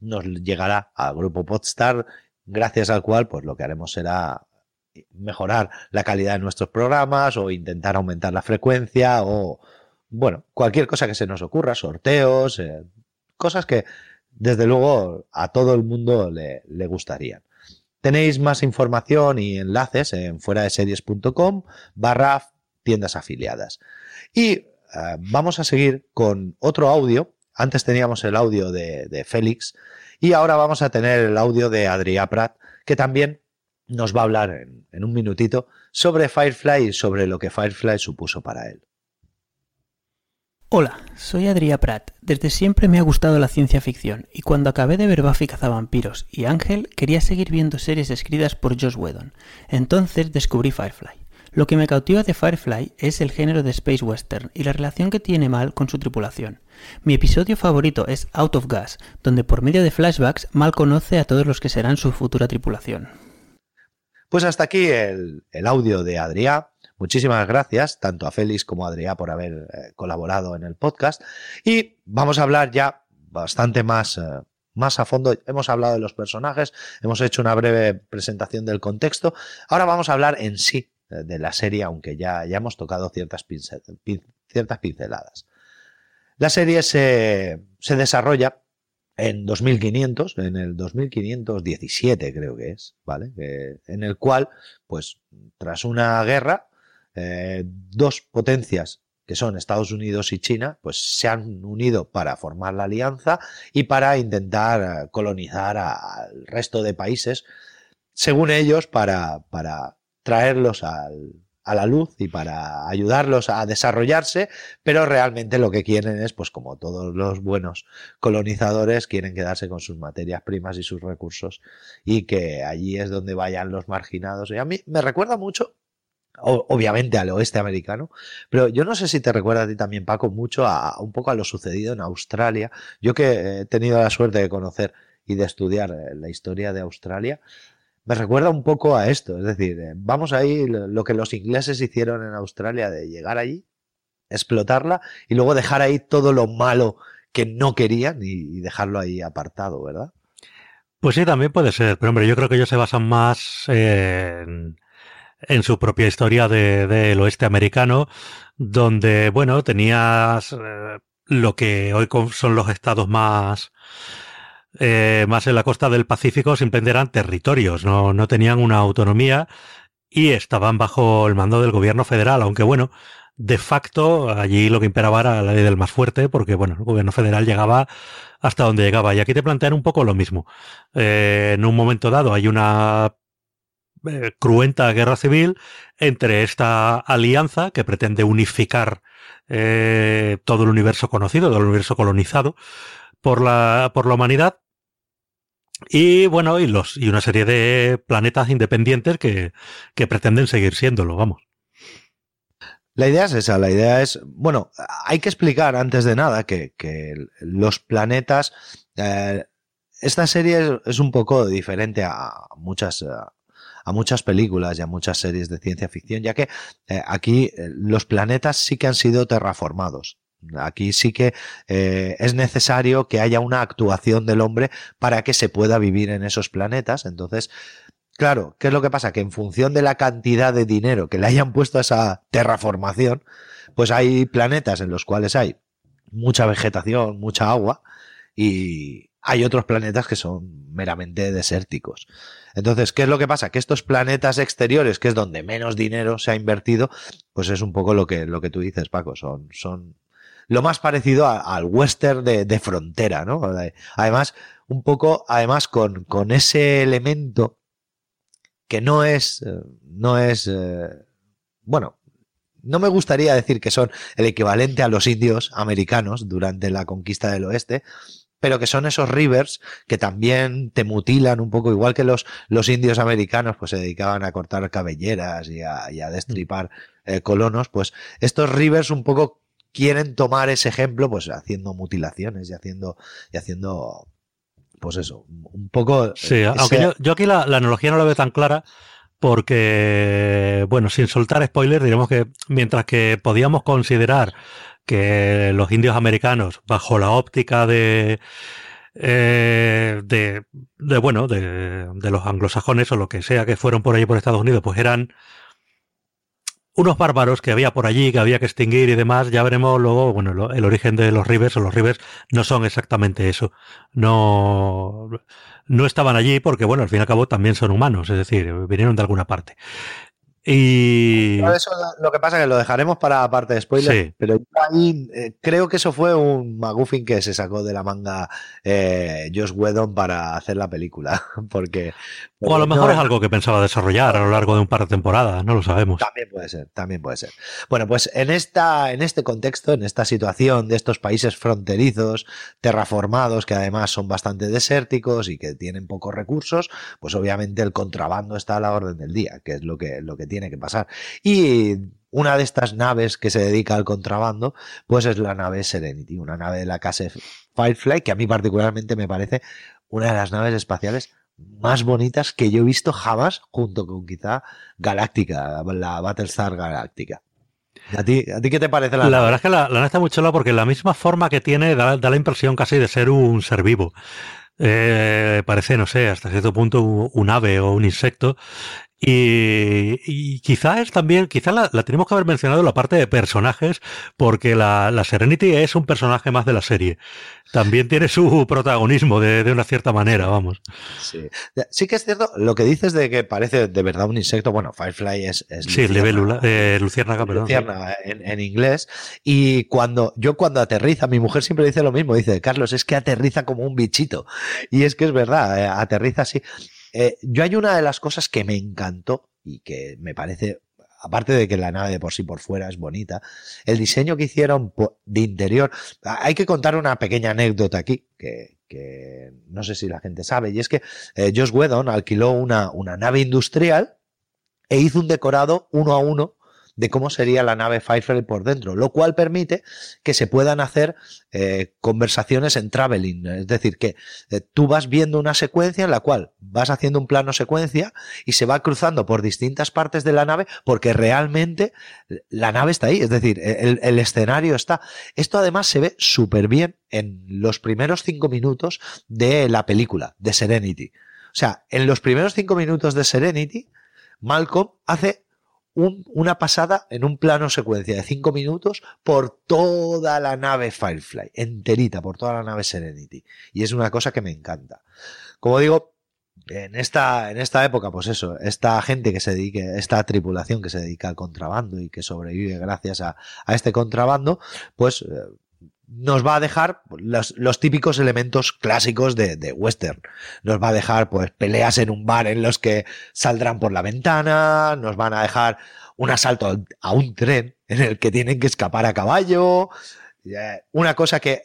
nos llegará al grupo Podstar, gracias al cual pues lo que haremos será mejorar la calidad de nuestros programas o intentar aumentar la frecuencia o bueno, cualquier cosa que se nos ocurra, sorteos, eh, cosas que desde luego a todo el mundo le, le gustarían. Tenéis más información y enlaces en fuera de series.com barra tiendas afiliadas. Y eh, vamos a seguir con otro audio antes teníamos el audio de, Félix y ahora vamos a tener el audio de Adrià Prat, que también nos va a hablar en, en un minutito sobre Firefly y sobre lo que Firefly supuso para él. Hola, soy Adrià Prat. Desde siempre me ha gustado la ciencia ficción y cuando acabé de ver Buffy cazavampiros y Ángel quería seguir viendo series escritas por Josh Whedon. Entonces descubrí Firefly. Lo que me cautiva de Firefly es el género de Space Western y la relación que tiene Mal con su tripulación. Mi episodio favorito es Out of Gas, donde por medio de flashbacks Mal conoce a todos los que serán su futura tripulación. Pues hasta aquí el, audio de Adrià. Muchísimas gracias tanto a Félix como a Adrià por haber eh, colaborado en el podcast. Y vamos a hablar ya bastante más, eh, más a fondo. Hemos hablado de los personajes, hemos hecho una breve presentación del contexto. Ahora vamos a hablar en sí de la serie, aunque ya, ya hemos tocado ciertas, pinceladas. La serie se, se desarrolla en 2500, en el 2517 creo que es, ¿vale? en el cual, pues, tras una guerra, eh, dos potencias que son Estados Unidos y China, pues se han unido para formar la alianza y para intentar colonizar al resto de países, según ellos, para, para traerlos al, a la luz y para ayudarlos a desarrollarse, pero realmente lo que quieren es, pues como todos los buenos colonizadores, quieren quedarse con sus materias primas y sus recursos y que allí es donde vayan los marginados. Y a mí me recuerda mucho obviamente al oeste americano, pero yo no sé si te recuerda a ti también, Paco, mucho a, un poco a lo sucedido en Australia. Yo que he tenido la suerte de conocer y de estudiar eh, la historia de Australia, me recuerda un poco a esto. Es decir, eh, vamos ahí lo que los ingleses hicieron en Australia de llegar allí, explotarla y luego dejar ahí todo lo malo que no querían y dejarlo ahí apartado, ¿verdad? Pues sí, también puede ser, pero hombre, yo creo que ellos se basan más en, en su propia historia del de, oeste americano, donde, bueno, tenías eh, lo que hoy son los estados más, eh, más en la costa del Pacífico, simplemente eran territorios, no, no tenían una autonomía y estaban bajo el mando del gobierno federal, aunque bueno, de facto allí lo que imperaba era la ley del más fuerte, porque bueno, el gobierno federal llegaba hasta donde llegaba. Y aquí te plantean un poco lo mismo. Eh, en un momento dado hay una eh, cruenta guerra civil entre esta alianza que pretende unificar todo el universo conocido, todo el universo colonizado por la, por la humanidad. Y bueno, y los, y una serie de planetas independientes que, que pretenden seguir siéndolo, vamos. La idea es esa, la idea es, bueno, hay que explicar antes de nada que, que los planetas, eh, esta serie es, un poco diferente a muchas, a muchas películas y a muchas series de ciencia ficción, ya que eh, aquí eh, los planetas sí que han sido terraformados. Aquí sí que eh, es necesario que haya una actuación del hombre para que se pueda vivir en esos planetas. Entonces, claro, ¿qué es lo que pasa? Que en función de la cantidad de dinero que le hayan puesto a esa terraformación, pues hay planetas en los cuales hay mucha vegetación, mucha agua y hay otros planetas que son meramente desérticos. Entonces, ¿qué es lo que pasa? Que estos planetas exteriores, que es donde menos dinero se ha invertido, pues es un poco lo que, lo que tú dices, Paco, son, son lo más parecido al western de, frontera, ¿no? Además, un poco, además, con, con ese elemento que no es, eh, no es, eh, bueno, no me gustaría decir que son el equivalente a los indios americanos durante la conquista del oeste, pero que son esos rivers que también te mutilan un poco, igual que los, los indios americanos pues se dedicaban a cortar cabelleras y a, y a destripar eh, colonos, pues estos rivers un poco quieren tomar ese ejemplo pues haciendo mutilaciones y haciendo, y haciendo pues eso, un poco... Sí, aunque yo, yo, aquí la, la analogía no la veo tan clara, porque, bueno, sin soltar spoilers, diremos que mientras que podíamos considerar que los indios americanos, bajo la óptica de, eh, de, de, bueno, de, de, los anglosajones o lo que sea que fueron por allí por Estados Unidos, pues eran unos bárbaros que había por allí, que había que extinguir y demás. Ya veremos luego, bueno, el origen de los Rivers o los Rivers no son exactamente eso. No, no estaban allí porque, bueno, al fin y al cabo también son humanos, es decir, vinieron de alguna parte. Y. Eso, lo que pasa es que lo dejaremos para la parte de spoiler. Pero ahí eh, creo que eso fue un McGuffin que se sacó de la manga eh, Josh Whedon para hacer la película. [laughs] Porque. O a lo mejor es algo que pensaba desarrollar a lo largo de un par de temporadas, no lo sabemos. También puede ser, también puede ser. Bueno, pues en esta, en este contexto, en esta situación de estos países fronterizos, terraformados, que además son bastante desérticos y que tienen pocos recursos, pues obviamente el contrabando está a la orden del día, que es lo que, lo que tiene que pasar. Y una de estas naves que se dedica al contrabando, pues es la nave Serenity, una nave de la clase Firefly, que a mí particularmente me parece una de las naves espaciales más bonitas que yo he visto jamás, junto con quizá Galáctica, la Battlestar Galáctica. ¿A ti, ¿A ti qué te parece la La verdad es que la, nave está muy chula porque la misma forma que tiene da, da la impresión casi de ser un ser vivo. Eh, parece, no sé, hasta cierto punto un ave o un insecto. Y, y quizás también, quizás la, la, tenemos que haber mencionado la parte de personajes, porque la, la, Serenity es un personaje más de la serie. También tiene su protagonismo de, de, una cierta manera, vamos. Sí. sí que es cierto, lo que dices de que parece de verdad un insecto, bueno, Firefly es... es sí, Luciérnaga, eh, Luciérnaga, perdón. Luciérnaga en, en, inglés. Y cuando, yo cuando aterriza, mi mujer siempre dice lo mismo, dice, Carlos, es que aterriza como un bichito. Y es que es verdad, eh, aterriza así. Eh, yo hay una de las cosas que me encantó y que me parece, aparte de que la nave de por sí por fuera es bonita, el diseño que hicieron de interior. Hay que contar una pequeña anécdota aquí que, no sé si la gente sabe, y es que eh, Josh Whedon alquiló una nave industrial e hizo un decorado uno a uno de cómo sería la nave Firefly por dentro, lo cual permite que se puedan hacer eh, conversaciones en traveling, es decir, que eh, tú vas viendo una secuencia en la cual vas haciendo un plano secuencia y se va cruzando por distintas partes de la nave porque realmente la nave está ahí, es decir, el, el escenario está. Esto además se ve súper bien en los primeros cinco minutos de la película, de Serenity. O sea, en los primeros cinco minutos de Serenity, Malcolm hace una pasada en un plano secuencia de 5 minutos por toda la nave Firefly, enterita, por toda la nave Serenity. Y es una cosa que me encanta. Como digo, en esta, en esta época, pues eso, esta gente que se dedique, esta tripulación que se dedica al contrabando y que sobrevive gracias a, a este contrabando, pues eh, nos va a dejar los, los típicos elementos clásicos de, de, western. Nos va a dejar pues peleas en un bar en los que saldrán por la ventana, nos van a dejar un asalto a un tren en el que tienen que escapar a caballo. Una cosa que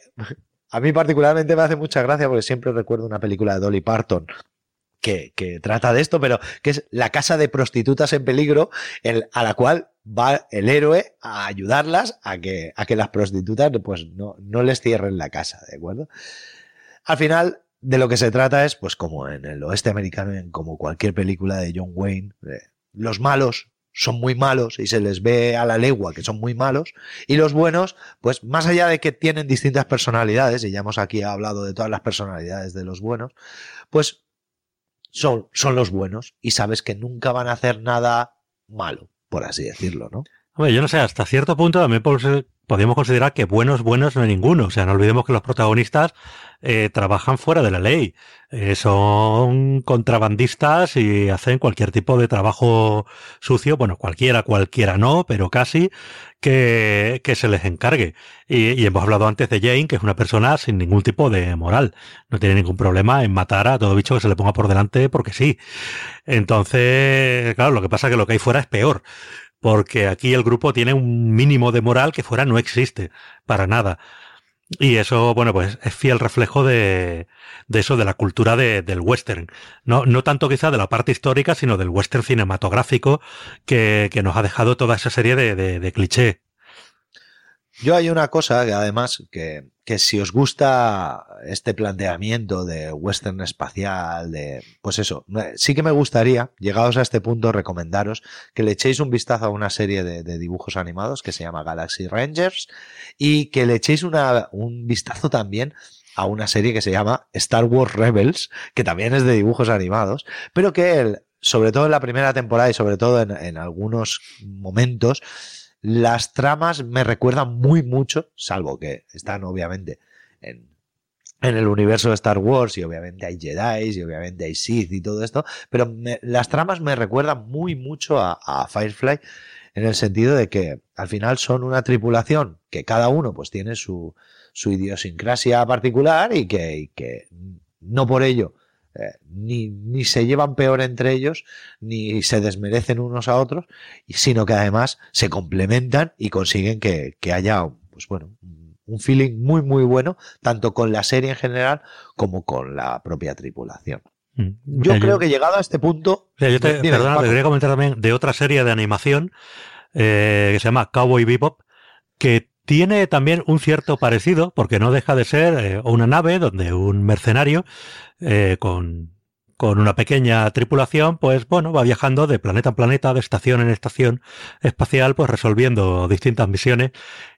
a mí particularmente me hace mucha gracia porque siempre recuerdo una película de Dolly Parton que, trata de esto, pero que es la casa de prostitutas en peligro, el, a la cual va el héroe a ayudarlas a que, a que las prostitutas pues no, no les cierren la casa, ¿de acuerdo? Al final, de lo que se trata es, pues como en el oeste americano, en como cualquier película de John Wayne, eh, los malos son muy malos y se les ve a la legua que son muy malos y los buenos, pues más allá de que tienen distintas personalidades, y ya hemos aquí hablado de todas las personalidades de los buenos, pues son, son los buenos y sabes que nunca van a hacer nada malo por así decirlo, ¿no? Hombre, yo no sé, hasta cierto punto también podríamos considerar que buenos, buenos no hay ninguno. O sea, no olvidemos que los protagonistas eh, trabajan fuera de la ley. Eh, son contrabandistas y hacen cualquier tipo de trabajo sucio. Bueno, cualquiera, cualquiera no, pero casi que, que se les encargue. Y, y, hemos hablado antes de Jane, que es una persona sin ningún tipo de moral. No tiene ningún problema en matar a todo bicho que se le ponga por delante porque sí. Entonces, claro, lo que pasa es que lo que hay fuera es peor porque aquí el grupo tiene un mínimo de moral que fuera no existe para nada. Y eso, bueno, pues es fiel reflejo de, de eso, de la cultura de, del western. No, no tanto quizá de la parte histórica, sino del western cinematográfico que, que nos ha dejado toda esa serie de, de, de cliché. Yo hay una cosa que además que, que si os gusta este planteamiento de western espacial, de pues eso, sí que me gustaría, llegados a este punto, recomendaros que le echéis un vistazo a una serie de, de dibujos animados que se llama Galaxy Rangers y que le echéis una, un vistazo también a una serie que se llama Star Wars Rebels, que también es de dibujos animados, pero que el, sobre todo en la primera temporada y sobre todo en, en algunos momentos, las tramas me recuerdan muy mucho, salvo que están obviamente en, en el universo de Star Wars y obviamente hay Jedi y obviamente hay Sith y todo esto, pero las tramas me recuerdan muy mucho a, Firefly en el sentido de que al final son una tripulación que cada uno pues tiene su, su idiosincrasia particular y que, y que no por ello eh, ni, ni, se llevan peor entre ellos, ni se desmerecen unos a otros, sino que además se complementan y consiguen que, que haya, pues bueno, un feeling muy, muy bueno, tanto con la serie en general como con la propia tripulación. Mm. Yo Eh, creo que llegado a este punto. O sea, yo te, Dime, perdona, Paco. te quería comentar también de otra serie de animación eh, que se llama Cowboy Bebop, que tiene también un cierto parecido, porque no deja de ser eh, una nave donde un mercenario eh, con, con una pequeña tripulación, pues bueno, va viajando de planeta en planeta, de estación en estación espacial, pues resolviendo distintas misiones.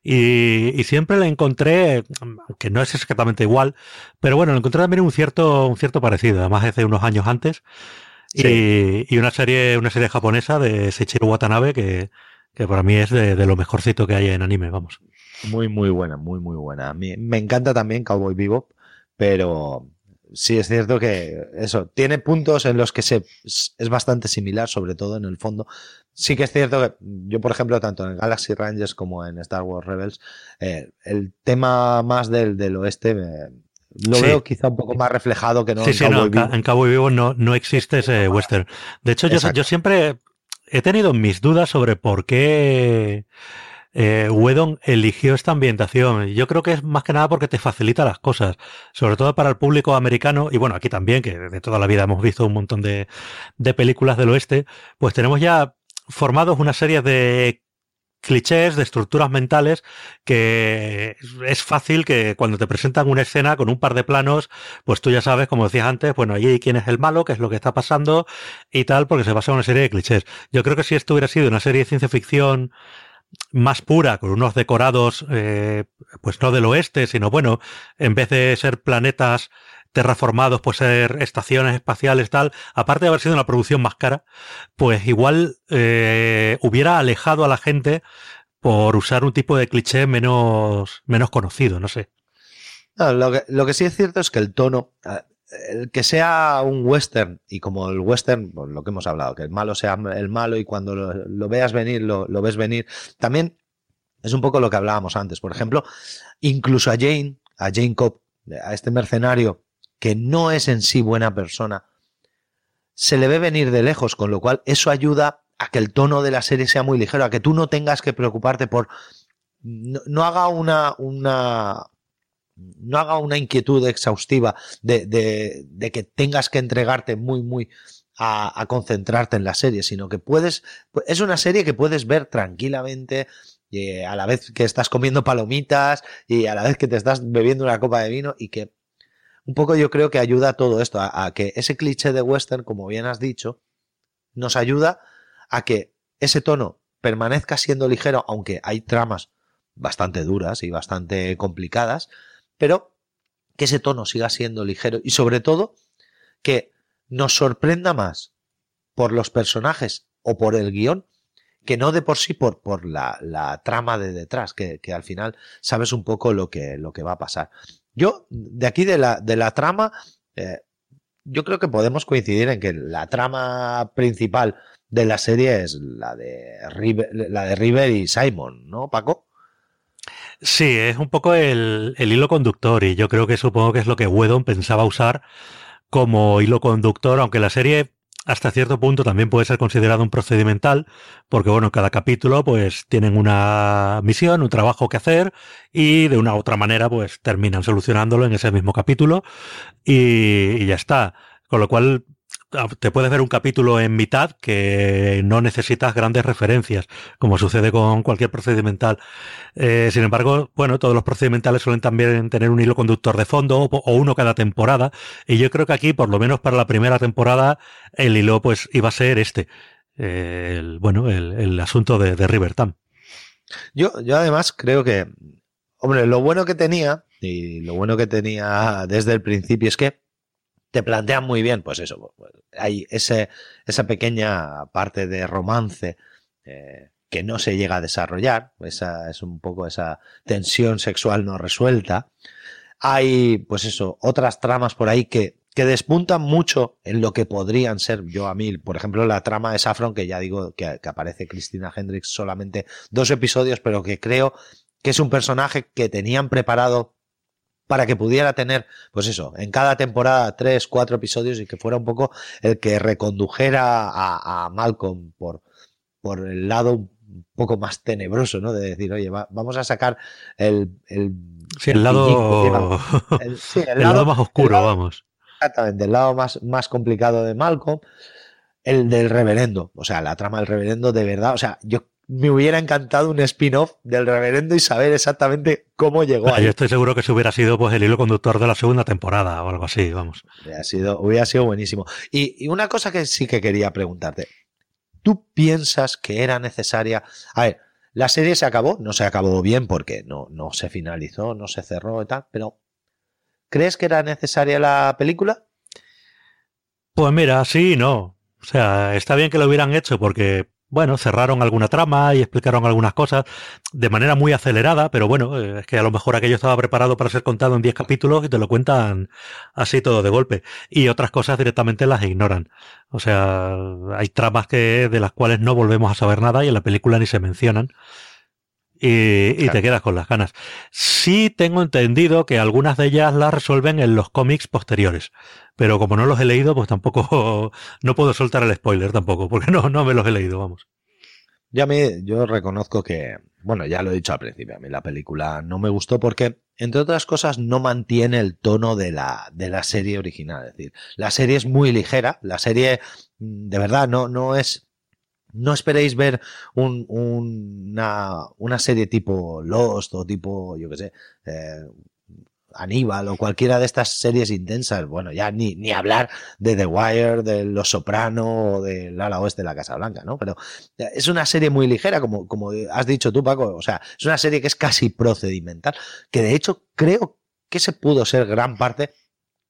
Y, y siempre le encontré, que no es exactamente igual, pero bueno, le encontré también un cierto, un cierto parecido, además hace unos años antes. Sí. Y, y una serie, una serie japonesa de Seiichiro Watanabe que, que para mí es de, de lo mejorcito que hay en anime, vamos. Muy, muy buena, muy, muy buena. A mí me encanta también Cowboy Bebop, pero sí es cierto que eso, tiene puntos en los que se, es bastante similar, sobre todo en el fondo. Sí que es cierto que yo, por ejemplo, tanto en Galaxy Rangers como en Star Wars Rebels, eh, el tema más del, del oeste eh, lo Sí. veo quizá un poco más reflejado que no sí, en sí, no, Cowboy Bebop. en Cowboy Vivo no, no existe ese western. De hecho, yo siempre he tenido mis dudas sobre por qué eh, Whedon eligió esta ambientación. Yo creo que es más que nada porque te facilita las cosas, sobre todo para el público americano, y bueno, aquí también, que de toda la vida hemos visto un montón de, de películas del oeste, pues tenemos ya formados una serie de clichés, de estructuras mentales, que es fácil que cuando te presentan una escena con un par de planos, pues tú ya sabes, como decías antes, bueno, allí quién es el malo, qué es lo que está pasando y tal, porque se basa en una serie de clichés. Yo creo que si esto hubiera sido una serie de ciencia ficción más pura, con unos decorados, eh, pues no del oeste, sino bueno, en vez de ser planetas terraformados, pues ser estaciones espaciales, tal, aparte de haber sido una producción más cara, pues igual eh, hubiera alejado a la gente por usar un tipo de cliché menos, menos conocido, no sé. lo, que, lo que sí es cierto es que el tono, el que sea un western, y como el western, pues lo que hemos hablado, que el malo sea el malo y cuando lo, veas venir, lo, lo, ves venir, también es un poco lo que hablábamos antes. Por ejemplo, incluso a Jane, a Jane Cobb, a este mercenario que no es en sí buena persona, se le ve venir de lejos, con lo cual eso ayuda a que el tono de la serie sea muy ligero, a que tú no tengas que preocuparte por... No, haga una, una, no haga una inquietud exhaustiva de, de, de que tengas que entregarte muy, muy a, a, concentrarte en la serie, sino que puedes, es una serie que puedes ver tranquilamente y a la vez que estás comiendo palomitas y a la vez que te estás bebiendo una copa de vino y que un poco yo creo que ayuda a todo esto, a, que ese cliché de western, como bien has dicho, nos ayuda a que ese tono permanezca siendo ligero, aunque hay tramas bastante duras y bastante complicadas, pero que ese tono siga siendo ligero y sobre todo que nos sorprenda más por los personajes o por el guion que no de por sí por, por la, la trama de detrás, que, que, al final sabes un poco lo que, lo que va a pasar. Yo, de aquí de la, de la trama, eh, yo creo que podemos coincidir en que la trama principal de la serie es la de River, la de River y Simon, ¿no, Paco? Sí, es un poco el, el, hilo conductor y yo creo que supongo que es lo que Wedon pensaba usar como hilo conductor, aunque la serie hasta cierto punto también puede ser considerado un procedimental, porque bueno, cada capítulo pues tienen una misión, un trabajo que hacer y de una u otra manera pues terminan solucionándolo en ese mismo capítulo y, y ya está. Con lo cual te puedes ver un capítulo en mitad que no necesitas grandes referencias, como sucede con cualquier procedimental. Eh, sin embargo, bueno, todos los procedimentales suelen también tener un hilo conductor de fondo o, uno cada temporada. Y yo creo que aquí, por lo menos para la primera temporada, el hilo pues iba a ser este. El, bueno, el, el, asunto de, de River Tam. Yo, yo además creo que, hombre, lo bueno que tenía, y lo bueno que tenía desde el principio es que te plantean muy bien, pues eso, pues, hay ese, esa pequeña parte de romance eh, que no se llega a desarrollar, esa es un poco esa tensión sexual no resuelta. Hay, pues eso, otras tramas por ahí que, que despuntan mucho en lo que podrían ser yo a mí, por ejemplo, la trama de Saffron, que ya digo que, que aparece Cristina Hendricks solamente dos episodios, pero que creo que es un personaje que tenían preparado para que pudiera tener, pues eso, en cada temporada tres, cuatro episodios y que fuera un poco el que recondujera a, a Malcolm por, por el lado un poco más tenebroso, ¿no? De decir, oye, va, vamos a sacar el... el sí, el, lado... [laughs] El, sí, el, lado, lado, más oscuro, lado, vamos. Exactamente, el lado más, más complicado de Malcolm, el del reverendo, o sea, la trama del reverendo de verdad, o sea, yo me hubiera encantado un spin-off del reverendo y saber exactamente cómo llegó ahí. Yo estoy seguro que se hubiera sido pues el hilo conductor de la segunda temporada o algo así, vamos. Hubiera sido, hubiera sido buenísimo. Y, y una cosa que sí que quería preguntarte. ¿Tú piensas que era necesaria? A ver, la serie se acabó, no se acabó bien porque no, no se finalizó, no se cerró y tal, pero ¿crees que era necesaria la película? Pues mira, sí y no. O sea, está bien que lo hubieran hecho porque bueno, cerraron alguna trama y explicaron algunas cosas de manera muy acelerada, pero bueno, es que a lo mejor aquello estaba preparado para ser contado en 10 capítulos y te lo cuentan así todo de golpe. Y otras cosas directamente las ignoran. O sea, hay tramas que, de las cuales no volvemos a saber nada y en la película ni se mencionan. Y, te quedas con las ganas. Sí tengo entendido que algunas de ellas las resuelven en los cómics posteriores, pero como no los he leído, pues tampoco [laughs] no puedo soltar el spoiler tampoco, porque no, no me los he leído, vamos. Ya me, yo reconozco que, bueno, ya lo he dicho al principio, a mí la película no me gustó porque, entre otras cosas, no mantiene el tono de la, de la serie original. Es decir, la serie es muy ligera, la serie, de verdad, no, no es no esperéis ver un, una, una, serie tipo Lost o tipo, yo qué sé, eh, Aníbal o cualquiera de estas series intensas. Bueno, ya ni, ni hablar de The Wire, de Los Soprano o del ala oeste de la Casa Blanca, ¿no? Pero es una serie muy ligera, como, como has dicho tú, Paco. O sea, es una serie que es casi procedimental, que de hecho creo que se pudo ser gran parte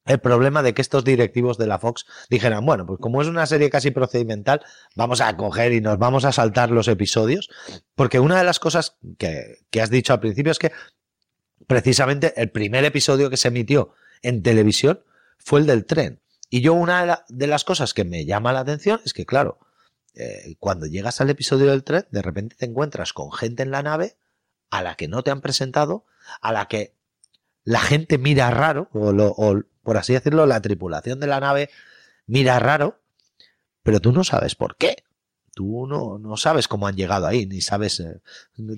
el problema de que estos directivos de la Fox dijeran, bueno, pues como es una serie casi procedimental, vamos a coger y nos vamos a saltar los episodios, porque una de las cosas que, has dicho al principio es que precisamente el primer episodio que se emitió en televisión fue el del tren. Y yo una de, las cosas que me llama la atención es que, claro, eh, cuando llegas al episodio del tren, de repente te encuentras con gente en la nave a la que no te han presentado, a la que la gente mira raro, o, lo, por así decirlo, la tripulación de la nave mira raro, pero tú no sabes por qué. Tú no, no sabes cómo han llegado ahí, ni sabes. Eh,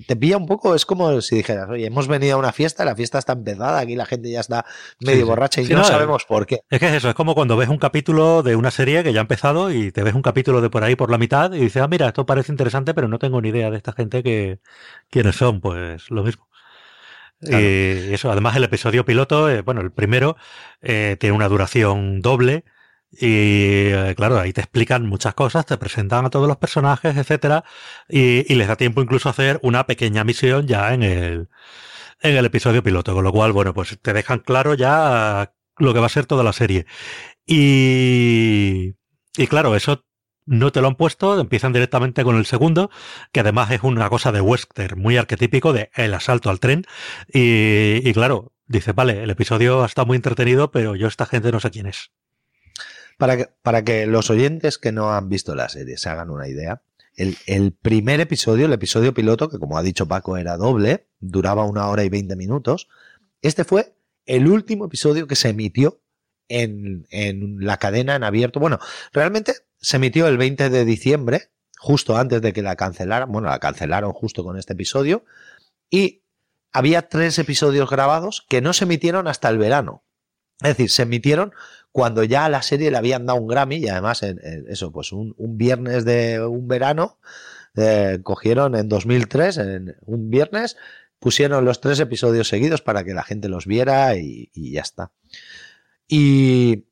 te pilla un poco, es como si dijeras, oye, hemos venido a una fiesta, la fiesta está empezada, aquí la gente ya está medio borracha y no, sabemos por qué. Es que es eso, es como cuando ves un capítulo de una serie que ya ha empezado y te ves un capítulo de por ahí por la mitad y dices, ah, mira, esto parece interesante, pero no tengo ni idea de esta gente que quiénes son, pues lo mismo. Y eso, además el episodio piloto, eh, bueno, el primero eh, tiene una duración doble y eh, claro, ahí te explican muchas cosas, te presentan a todos los personajes, etcétera, y, les da tiempo incluso a hacer una pequeña misión ya en el, en el episodio piloto, con lo cual, bueno, pues te dejan claro ya lo que va a ser toda la serie. Y, y claro, eso no te lo han puesto, empiezan directamente con el segundo, que además es una cosa de western muy arquetípico de el asalto al tren. Y, claro, dice, vale, el episodio está muy entretenido, pero yo esta gente no sé quién es. Para que, para que los oyentes que no han visto la serie se hagan una idea, el, el, primer episodio, el episodio piloto, que como ha dicho Paco era doble, duraba una hora y veinte minutos, este fue el último episodio que se emitió en, en la cadena en abierto. Bueno, realmente se emitió el 20 de diciembre, justo antes de que la cancelaran. Bueno, la cancelaron justo con este episodio. Y había tres episodios grabados que no se emitieron hasta el verano. Es decir, se emitieron cuando ya a la serie le habían dado un Grammy y además, en, eso, pues un, viernes de un verano, eh, cogieron en 2003, en un viernes, pusieron los tres episodios seguidos para que la gente los viera y, y ya está. Y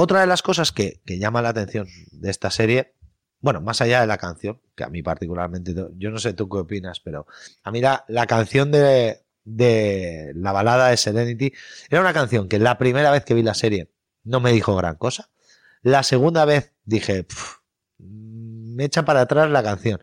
otra de las cosas que, llama la atención de esta serie, bueno, más allá de la canción, que a mí particularmente, yo no sé tú qué opinas, pero a mí la, canción de, la balada de Serenity era una canción que la primera vez que vi la serie no me dijo gran cosa. La segunda vez dije, me echa para atrás la canción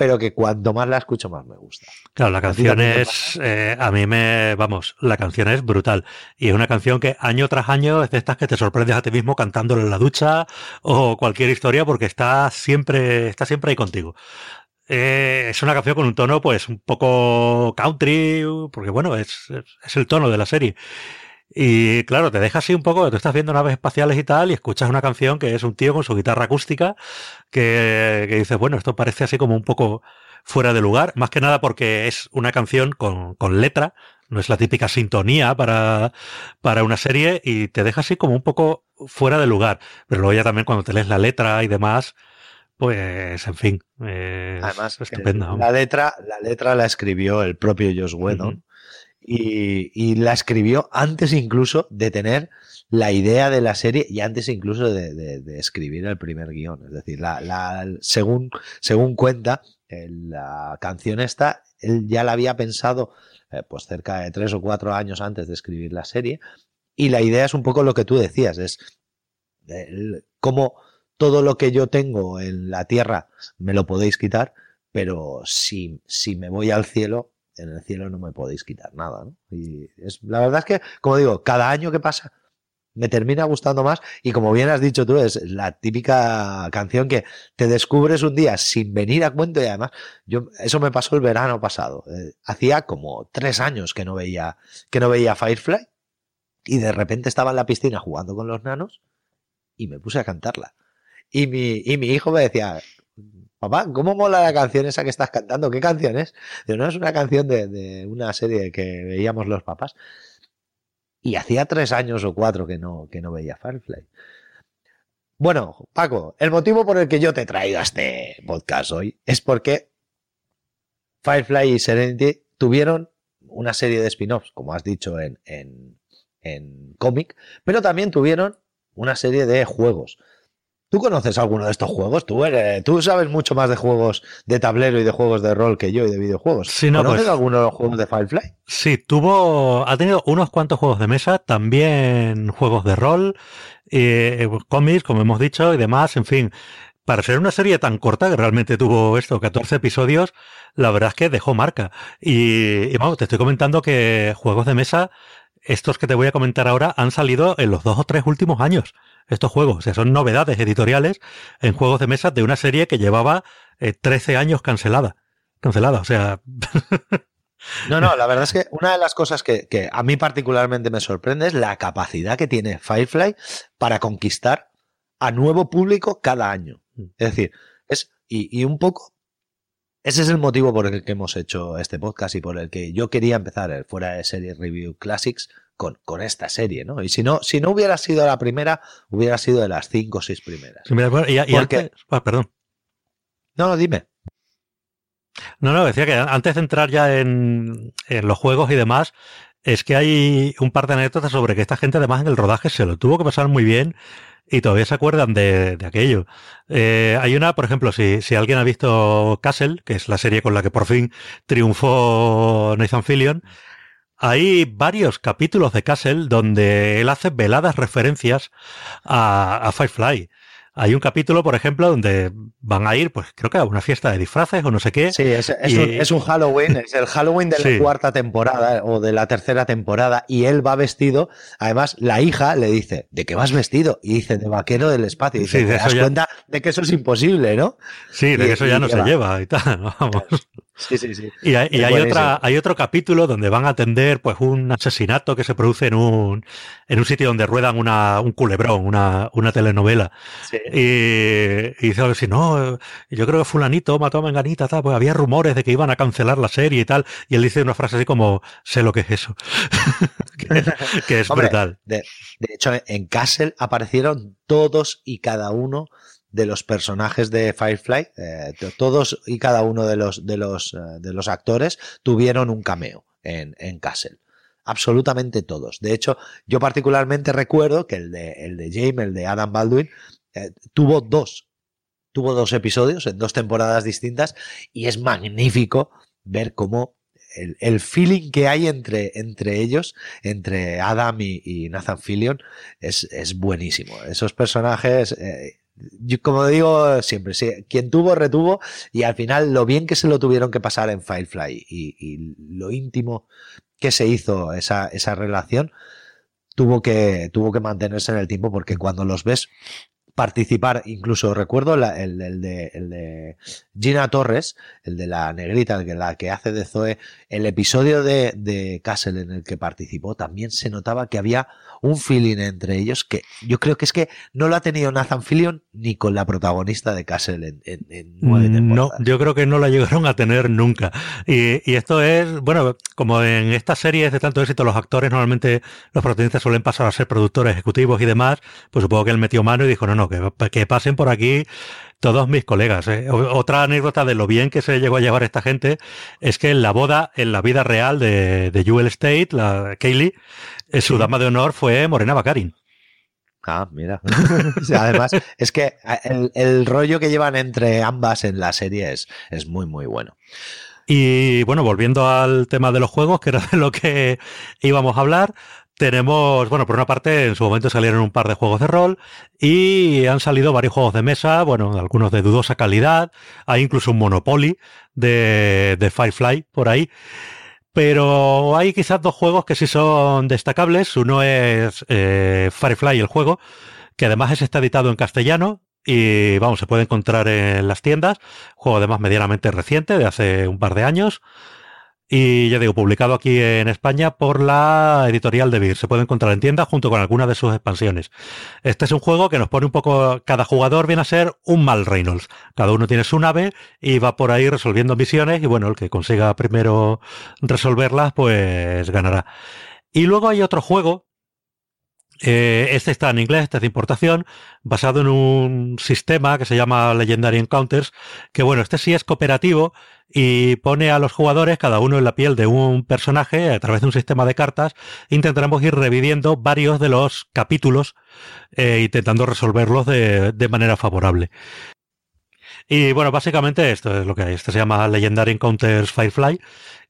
pero que cuanto más la escucho más me gusta. Claro, la canción es, eh, a mí me, vamos, la canción es brutal. Y es una canción que año tras año es de estas que te sorprendes a ti mismo cantándolo en la ducha o cualquier historia porque está siempre, está siempre ahí contigo. Eh, es una canción con un tono pues un poco country, porque bueno, es, es el tono de la serie. Y claro, te deja así un poco, tú estás viendo naves espaciales y tal, y escuchas una canción que es un tío con su guitarra acústica, que, que dices, bueno, esto parece así como un poco fuera de lugar, más que nada porque es una canción con, con letra, no es la típica sintonía para, para una serie, y te deja así como un poco fuera de lugar. Pero luego ya también cuando te lees la letra y demás, pues, en fin, es Además, estupenda. La letra, la letra la escribió el propio Josh Whedon y, la escribió antes incluso de tener la idea de la serie y antes incluso de, escribir el primer guion. Es decir, la, según, cuenta, la canción esta, él ya la había pensado eh, pues cerca de tres o cuatro años antes de escribir la serie. Y la idea es un poco lo que tú decías, es como todo lo que yo tengo en la tierra me lo podéis quitar, pero si, si me voy al cielo, en el cielo no me podéis quitar nada. ¿no? Y es, la verdad es que, como digo, cada año que pasa me termina gustando más y como bien has dicho tú, es la típica canción que te descubres un día sin venir a cuento y además, yo, eso me pasó el verano pasado. Eh, hacía como tres años que no veía, que no veía Firefly y de repente estaba en la piscina jugando con los nanos y me puse a cantarla. Y mi, y mi hijo me decía, papá, ¿cómo mola la canción esa que estás cantando? ¿Qué canción es? no, es una canción de, una serie que veíamos los papás. Y hacía tres años o cuatro que no, que no veía Firefly. Bueno, Paco, el motivo por el que yo te traigo a este podcast hoy es porque Firefly y Serenity tuvieron una serie de spin-offs, como has dicho en, en, en cómic, pero también tuvieron una serie de juegos. ¿Tú conoces alguno de estos juegos? Tú, tú sabes mucho más de juegos de tablero y de juegos de rol que yo y de videojuegos. Sí, no, ¿Conoces pues- alguno de los juegos de Firefly? Sí, tuvo, ha tenido unos cuantos juegos de mesa, también juegos de rol, eh, cómics, como hemos dicho, y demás, en fin. Para ser una serie tan corta que realmente tuvo esto, 14 episodios, la verdad es que dejó marca. Y, y vamos, te estoy comentando que juegos de mesa, estos que te voy a comentar ahora, han salido en los dos o tres últimos años. Estos juegos, o sea, son novedades editoriales en juegos de mesa de una serie que llevaba eh, 13 años cancelada. Cancelada, o sea, [laughs] No, no, la verdad es que una de las cosas que, que a mí particularmente me sorprende es la capacidad que tiene Firefly para conquistar a nuevo público cada año. Es decir, es, y, y un poco, ese es el motivo por el que hemos hecho este podcast y por el que yo quería empezar el fuera de serie Review Classics con, con esta serie, ¿no? Y si no, si no hubiera sido la primera, hubiera sido de las cinco o seis primeras. Sí, y, y Porque- antes- ah, perdón. No, no, dime. No, no, decía que antes de entrar ya en, en los juegos y demás, es que hay un par de anécdotas sobre que esta gente además en el rodaje se lo tuvo que pasar muy bien y todavía se acuerdan de, de aquello. Eh, hay una, por ejemplo, si, si alguien ha visto Castle, que es la serie con la que por fin triunfó Nathan Fillion, hay varios capítulos de Castle donde él hace veladas referencias a, a Firefly. Hay un capítulo, por ejemplo, donde van a ir, pues creo que a una fiesta de disfraces o no sé qué. Sí, es, es Y- un, es un Halloween, es el Halloween de la Sí. cuarta temporada o de la tercera temporada y él va vestido, además la hija le dice, ¿de qué vas vestido? Y dice, de vaquero del espacio. Y dice, Sí, de ¿te das ya- cuenta de que eso es imposible, ¿no? Sí, de Y- que eso ya no se lleva y tal. [laughs] Vamos. Sí, sí, sí. Y hay, y otra, hay otro capítulo donde van a atender pues un asesinato que se produce en un, en un sitio donde ruedan una, un culebrón, una, una telenovela. Sí. Y, y dice así, no, yo creo que fulanito mató a menganita, tal, pues había rumores de que iban a cancelar la serie y tal. Y él dice una frase así como, sé lo que es eso. que, [laughs] que es [laughs] Hombre, brutal. De, de hecho, en Castle aparecieron todos y cada uno de los personajes de Firefly, eh, to- todos y cada uno de los, de los, eh, de los actores tuvieron un cameo en, en Castle. Absolutamente todos. De hecho, yo particularmente recuerdo que el de, el de James, el de Adam Baldwin, eh, tuvo dos. Tuvo dos episodios en dos temporadas distintas y es magnífico ver cómo el, el feeling que hay entre, entre ellos, entre Adam y, Nathan Fillion, es, es buenísimo. Esos personajes, como digo siempre, quien tuvo, retuvo, y al final lo bien que se lo tuvieron que pasar en Firefly y, y lo íntimo que se hizo esa, esa relación, tuvo que, tuvo que mantenerse en el tiempo porque cuando los ves participar, incluso recuerdo la- el, el de, el de Gina Torres, el de la negrita, el que, la que hace de Zoe, el episodio de, de Castle en el que participó, también se notaba que había un feeling entre ellos que yo creo que es que no lo ha tenido Nathan Fillion ni con la protagonista de Castle en, en- en nueve No, yo creo que no la llegaron a tener nunca. Y, y esto es, bueno, como en estas series de tanto éxito, los actores normalmente, los protagonistas suelen pasar a ser productores ejecutivos y demás, pues supongo que él metió mano y dijo, no, no, que, que pasen por aquí todos mis colegas. ¿eh? Otra anécdota de lo bien que se llegó a llevar esta gente es que en la boda, en la vida real de, de Jewel State, la Kaylee, eh, su dama de honor fue Morena Baccarin. Ah, mira. [laughs] O sea, Además, es que el, el rollo que llevan entre ambas en la serie es, es muy, muy bueno. Y bueno, volviendo al tema de los juegos, que era de lo que íbamos a hablar, tenemos, bueno, por una parte, en su momento salieron un par de juegos de rol y han salido varios juegos de mesa, bueno, algunos de dudosa calidad, hay incluso un Monopoly de, Firefly por ahí. Pero hay quizás dos juegos que sí son destacables. Uno es eh, Firefly, el juego, que además está editado en castellano y vamos, se puede encontrar en las tiendas. Juego además medianamente reciente, de hace un par de años. Y ya digo, publicado aquí en España por la editorial de Beer. Se puede encontrar en tiendas junto con algunas de sus expansiones. Este es un juego que nos pone un poco. Cada jugador viene a ser un mal Reynolds. Cada uno tiene su nave y va por ahí resolviendo misiones. Y bueno, el que consiga primero resolverlas, pues ganará. Y luego hay otro juego Eh, este está en inglés, este es de importación, basado en un sistema que se llama Legendary Encounters, que bueno, este sí es cooperativo y pone a los jugadores cada uno en la piel de un personaje a través de un sistema de cartas. Intentaremos ir reviviendo varios de los capítulos, eh, intentando resolverlos de, de manera favorable. Y bueno, básicamente esto es lo que hay. Este se llama Legendary Encounters Firefly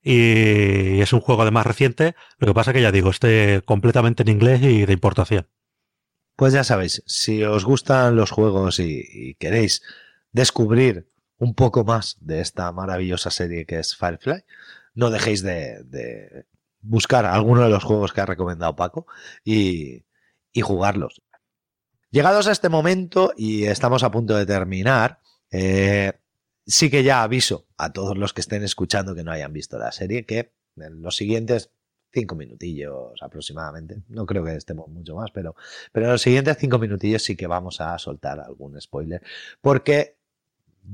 y es un juego además reciente. Lo que pasa que ya digo, este completamente en inglés y de importación. Pues ya sabéis, si os gustan los juegos y, queréis descubrir un poco más de esta maravillosa serie que es Firefly, no dejéis de, buscar alguno de los juegos que ha recomendado Paco y, jugarlos. Llegados a este momento y estamos a punto de terminar, eh, sí que ya aviso a todos los que estén escuchando que no hayan visto la serie que en los siguientes cinco minutillos aproximadamente, no creo que estemos mucho más, pero, pero en los siguientes cinco minutillos sí que vamos a soltar algún spoiler, porque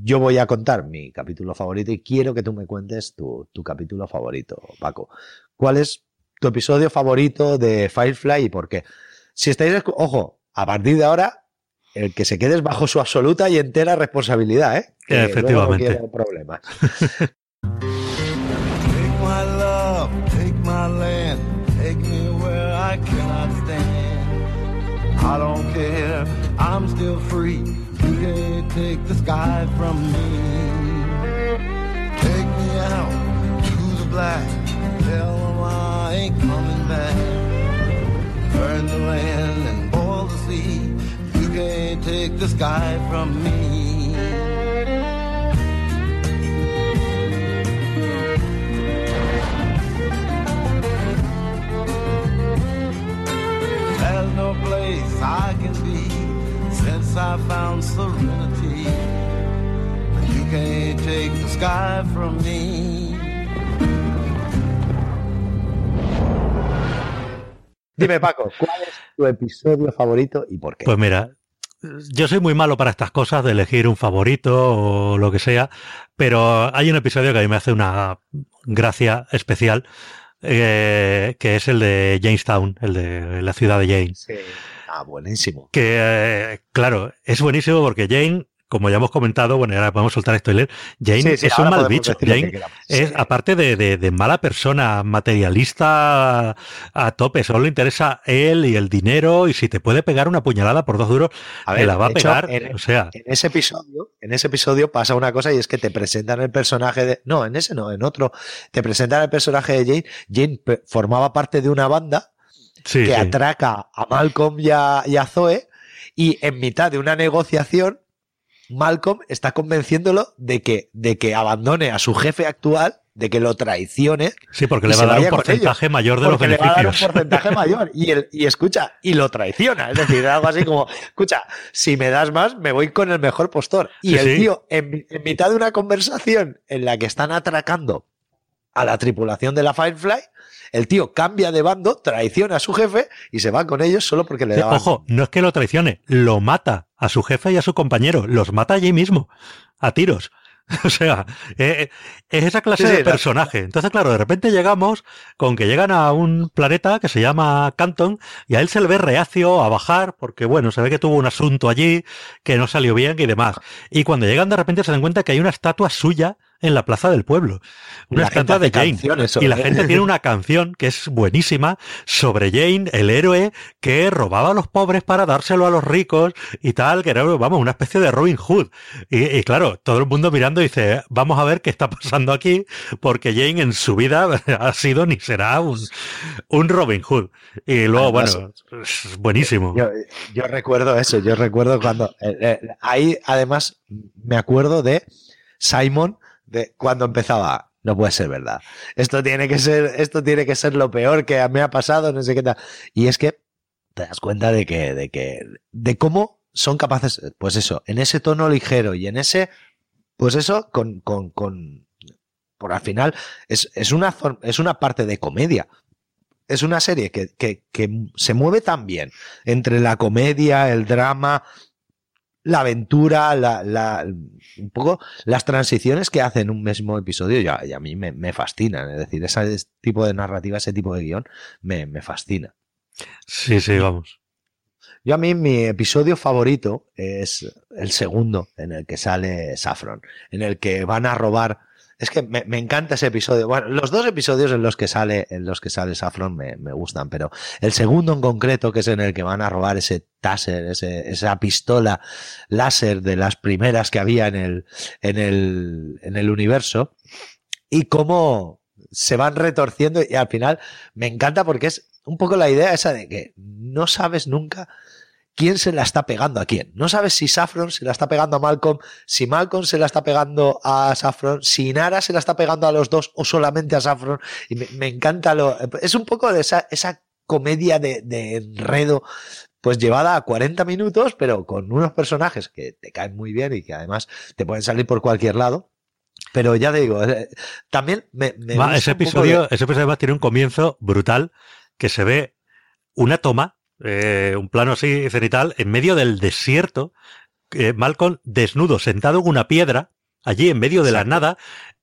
yo voy a contar mi capítulo favorito y quiero que tú me cuentes tu, tu capítulo favorito, Paco. ¿Cuál es tu episodio favorito de Firefly y por qué? Si estáis, ojo, a partir de ahora el que se quede es bajo su absoluta y entera responsabilidad, ¿eh? Que Efectivamente. No problemas. Take my love, take my land, take me where I cannot stand. I don't care, I'm still free. You can't take the sky from me. Take me out to the black, tell them I ain't coming back. Burn the land and boil the sea. can't take the sky from me. Place I can be since I found serenity. You can't take the sky from me. Dime, Paco, ¿cuál es tu episodio favorito y por qué? Pues mira, yo soy muy malo para estas cosas de elegir un favorito o lo que sea, pero hay un episodio que a mí me hace una gracia especial, eh, que es el de Jamestown, el de la ciudad de Jane. Sí. Ah, buenísimo. Que, eh, claro, es buenísimo porque Jane como ya hemos comentado, bueno, ahora podemos soltar esto y leer, Jane es un mal bicho. Jane es, aparte de, mala persona, materialista a tope, solo le interesa él y el dinero, y si te puede pegar una puñalada por dos duros, te la va a pegar. En, o sea. En ese episodio, en ese episodio pasa una cosa y es que te presentan el personaje de. No, en ese no, en otro. Te presentan el personaje de Jane. Jane formaba parte de una banda que atraca a Malcolm y a Zoe. Y en mitad de una negociación, Malcolm está convenciéndolo de que, de que abandone a su jefe actual, de que lo traicione. Sí, porque le va a dar un porcentaje mayor de los beneficios. Le va a dar un porcentaje mayor. Y, el, y escucha, y lo traiciona. Es decir, algo así como, escucha, si me das más, me voy con el mejor postor. Y el tío, en, en mitad de una conversación en la que están atracando a la tripulación de la Firefly, el tío cambia de bando, traiciona a su jefe y se va con ellos solo porque le da. Ojo, no es que lo traicione, lo mata a su jefe y a su compañero, los mata allí mismo, a tiros. [laughs] O sea, eh, es esa clase de personaje. Entonces, claro, de repente llegamos con que llegan a un planeta que se llama Canton y a él se le ve reacio a bajar porque, bueno, se ve que tuvo un asunto allí que no salió bien y demás. Y cuando llegan de repente se dan cuenta que hay una estatua suya en la plaza del pueblo. Una estatua de Jane. y la gente [laughs] tiene una canción que es buenísima sobre Jane, el héroe que robaba a los pobres para dárselo a los ricos y tal, que era, vamos, una especie de Robin Hood. Y, claro, todo el mundo mirando dice, vamos a ver qué está pasando aquí, porque Jane en su vida [laughs] ha sido ni será un, un Robin Hood. Y luego, bueno, es buenísimo. Yo, recuerdo eso, yo recuerdo cuando... Eh, eh, ahí, además, me acuerdo de Simon de cuando empezaba. No puede ser verdad. Esto tiene que ser, esto tiene que ser lo peor que me ha pasado, no sé qué tal. Y es que te das cuenta de que, de que, de cómo son capaces, pues eso, en ese tono ligero y en ese, pues eso, con, con, con por al final, es, es, una, es una parte de comedia. Es una serie que, que, que se mueve tan bien entre la comedia, el drama, la aventura, la, la, un poco las transiciones que hacen un mismo episodio ya, y a mí me, me, fascinan. Es decir, ese tipo de narrativa, ese tipo de guion, me, me fascina. Sí, sí, vamos. Yo a mí mi episodio favorito es el segundo en el que sale Saffron, en el que van a robar. Es que me, encanta ese episodio. Bueno, los dos episodios en los que sale, en los que sale Saffron me, me gustan, pero el segundo en concreto, que es en el que van a robar ese taser, ese, esa pistola láser de las primeras que había en el, en el, en el universo, y cómo se van retorciendo y al final me encanta porque es un poco la idea esa de que no sabes nunca quién se la está pegando a quién. No sabes si Saffron se la está pegando a Malcolm, si Malcolm se la está pegando a Saffron, si Nara se la está pegando a los dos o solamente a Saffron. Y me, me encanta lo... Es un poco de esa, esa comedia de, de, enredo, pues llevada a 40 minutos, pero con unos personajes que te caen muy bien y que además te pueden salir por cualquier lado. Pero ya te digo, eh, también me... me Va, ese, episodio, de... ese episodio además tiene un comienzo brutal que se ve una toma eh, un plano así cenital, en medio del desierto, eh, Malcolm desnudo, sentado en una piedra, allí en medio de la nada,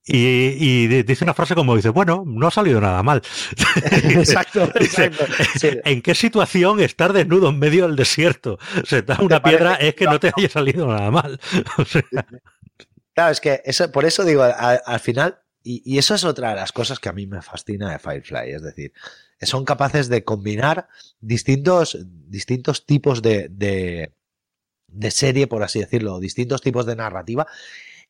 y, y, dice una frase como dice, bueno, no ha salido nada mal. [laughs] exacto, [laughs] exacto. Sí. ¿En qué situación estar desnudo en medio del desierto, sentado en una piedra, es que no te haya salido nada mal? [laughs] O sea, claro, es que eso, por eso digo, al, al final, y, eso es otra de las cosas que a mí me fascina de Firefly, es decir, son capaces de combinar distintos, distintos tipos de, de, serie, por así decirlo, distintos tipos de narrativa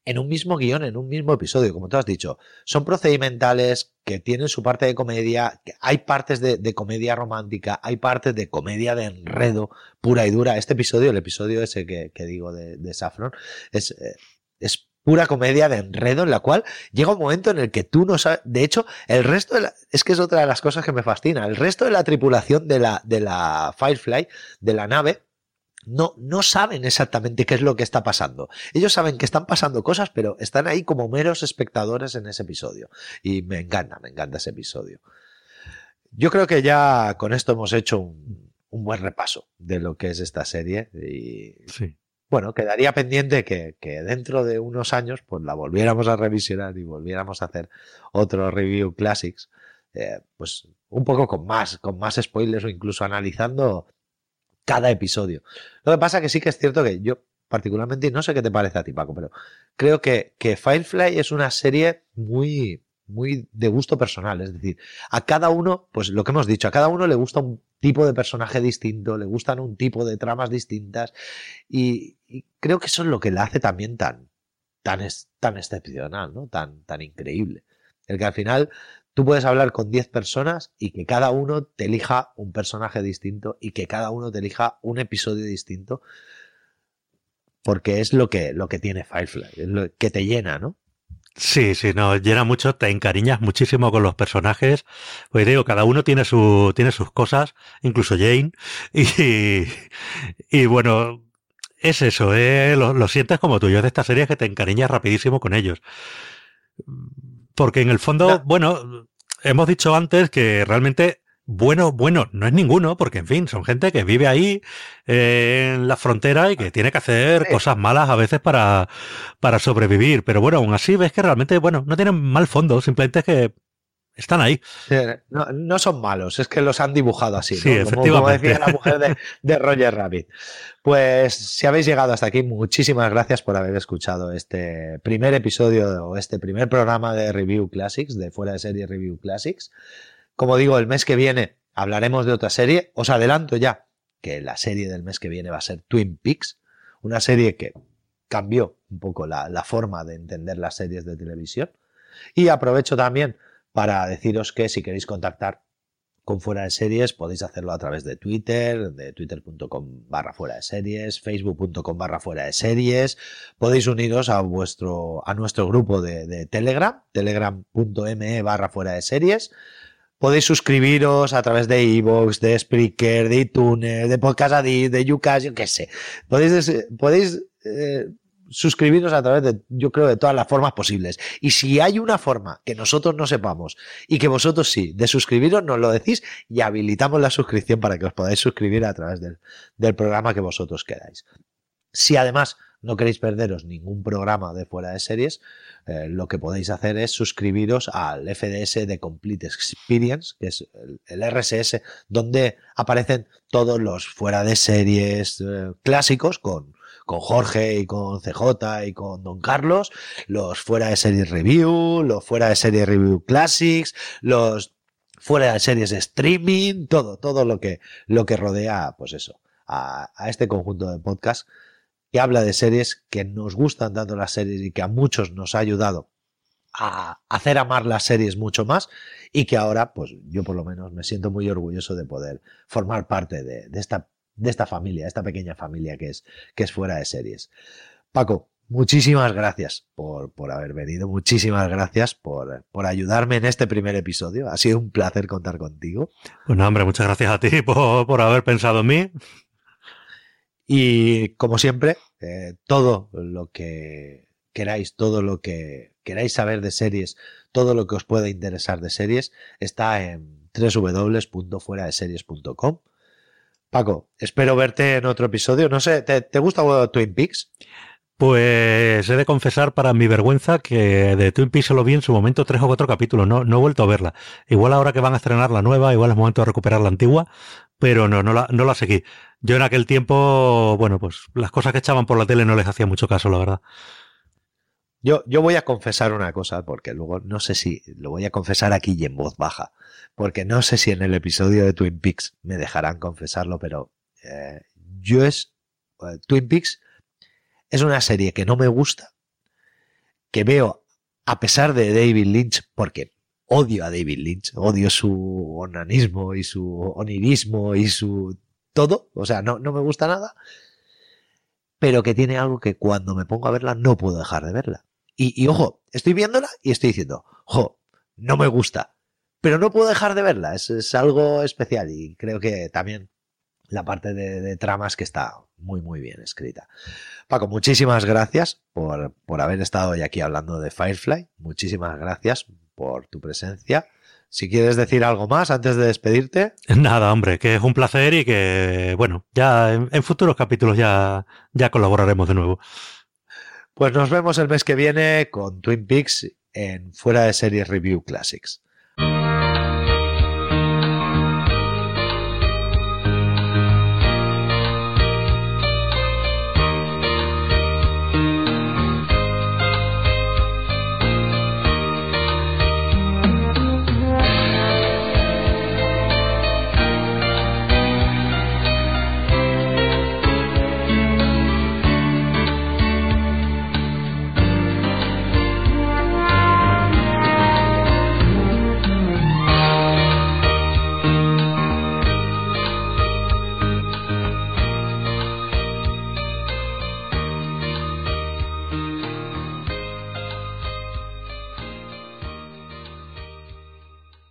en un mismo guion, en un mismo episodio, como tú has dicho. Son procedimentales que tienen su parte de comedia, hay partes de, comedia romántica, hay partes de comedia de enredo pura y dura. Este episodio, el episodio ese que, digo de, de Saffron, es, es pura comedia de enredo en la cual llega un momento en el que tú no sabes, de hecho, el resto de la, es que es otra de las cosas que me fascina, el resto de la tripulación de la, de la Firefly, de la nave, no, no saben exactamente qué es lo que está pasando. Ellos saben que están pasando cosas, pero están ahí como meros espectadores en ese episodio. Y me encanta, me encanta ese episodio. Yo creo que ya con esto hemos hecho un, un buen repaso de lo que es esta serie. Y sí bueno, quedaría pendiente que, dentro de unos años pues la volviéramos a revisionar y volviéramos a hacer otro review classics, eh, pues un poco con más, con más spoilers o incluso analizando cada episodio. Lo que pasa que sí que es cierto que yo particularmente, no sé qué te parece a ti Paco, pero creo que, que Firefly es una serie muy, muy de gusto personal, es decir, a cada uno, pues lo que hemos dicho, a cada uno le gusta un tipo de personaje distinto, le gustan un tipo de tramas distintas y, creo que eso es lo que le hace también tan, tan, tan excepcional, ¿no? Tan, tan increíble. El que al final tú puedes hablar con 10 personas y que cada uno te elija un personaje distinto y que cada uno te elija un episodio distinto porque es lo que, lo que tiene Firefly, es lo que te llena, ¿no? Sí, sí, no, llena mucho, te encariñas muchísimo con los personajes. Pues digo, cada uno tiene su, tiene sus cosas, incluso Jane. [laughs] Y, y bueno, es eso, eh, lo, lo, sientes como tú. Yo de esta serie que te encariñas rapidísimo con ellos. Porque en el fondo, no. bueno, hemos dicho antes que realmente bueno, bueno, no es ninguno, porque en fin, son gente que vive ahí eh, en la frontera y que tiene que hacer cosas malas a veces para, para sobrevivir. Pero bueno, aún así ves que realmente, bueno, no tienen mal fondo, simplemente es que están ahí. Sí, no, no, son malos, es que los han dibujado así. Sí, ¿no? efectivamente. Como, como, decía la mujer de, de, Roger Rabbit. Pues si habéis llegado hasta aquí, muchísimas gracias por haber escuchado este primer episodio o este primer programa de Review Classics, de Fuera de Serie Review Classics. Como digo, el mes que viene hablaremos de otra serie. Os adelanto ya que la serie del mes que viene va a ser Twin Peaks, una serie que cambió un poco la, forma de entender las series de televisión. Y aprovecho también para deciros que si queréis contactar con Fuera de Series podéis hacerlo a través de Twitter, de twitter.com barra fuera de series, facebook.com barra fuera de series. Podéis uniros a nuestro grupo de, de Telegram, telegram.me barra fuera de series. Podéis suscribiros a través de iVoox, de Spreaker, de iTunes, de Podcast Addict, de Ucas, yo qué sé. Podéis, podéis eh, suscribiros a través de, yo creo, de todas las formas posibles. Y si hay una forma que nosotros no sepamos y que vosotros sí, de suscribiros, nos lo decís y habilitamos la suscripción para que os podáis suscribir a través del, del programa que vosotros queráis. Si además no queréis perderos ningún programa de fuera de series, eh, lo que podéis hacer es suscribiros al FDS de Complete Experience, que es el, RSS, donde aparecen todos los fuera de series eh, clásicos con, con Jorge y con CJ y con Don Carlos, los fuera de series review, los fuera de series review classics, los fuera de series streaming, todo, todo lo que, lo que rodea, pues eso, a, a este conjunto de podcast que habla de series que nos gustan tanto las series y que a muchos nos ha ayudado a hacer amar las series mucho más y que ahora, pues yo por lo menos me siento muy orgulloso de poder formar parte de, de esta, de esta familia, esta pequeña familia que es, que es fuera de series. Paco, muchísimas gracias por, por haber venido, muchísimas gracias por, por ayudarme en este primer episodio. Ha sido un placer contar contigo. Pues no, hombre, muchas gracias a ti [laughs] por, por haber pensado en mí. Y como siempre, eh, todo lo que queráis, todo lo que queráis saber de series, todo lo que os pueda interesar de series, está en www.fueradeseries.com. Paco, espero verte en otro episodio. No sé, ¿te, gusta Twin Peaks? Pues he de confesar para mi vergüenza que de Twin Peaks solo vi en su momento tres o cuatro capítulos, no, no he vuelto a verla. Igual ahora que van a estrenar la nueva, igual es momento de recuperar la antigua, pero no, no la, no la seguí. Yo en aquel tiempo, bueno, pues las cosas que echaban por la tele no les hacía mucho caso, la verdad. Yo, yo voy a confesar una cosa, porque luego no sé si lo voy a confesar aquí y en voz baja, porque no sé si en el episodio de Twin Peaks me dejarán confesarlo, pero eh, yo es eh, Twin Peaks es una serie que no me gusta, que veo a pesar de David Lynch, porque odio a David Lynch, odio su onanismo y su onirismo y su todo, o sea, no, no me gusta nada, pero que tiene algo que cuando me pongo a verla no puedo dejar de verla. Y, y ojo, estoy viéndola y estoy diciendo, jo, no me gusta, pero no puedo dejar de verla, es, es algo especial y creo que también la parte de, de, tramas que está muy, muy bien escrita. Paco, muchísimas gracias por, por haber estado hoy aquí hablando de Firefly. Muchísimas gracias por tu presencia. Si quieres decir algo más antes de despedirte. Nada, hombre, que es un placer y que, bueno, ya en, en futuros capítulos ya, ya colaboraremos de nuevo. Pues nos vemos el mes que viene con Twin Peaks en Fuera de Series Review Classics.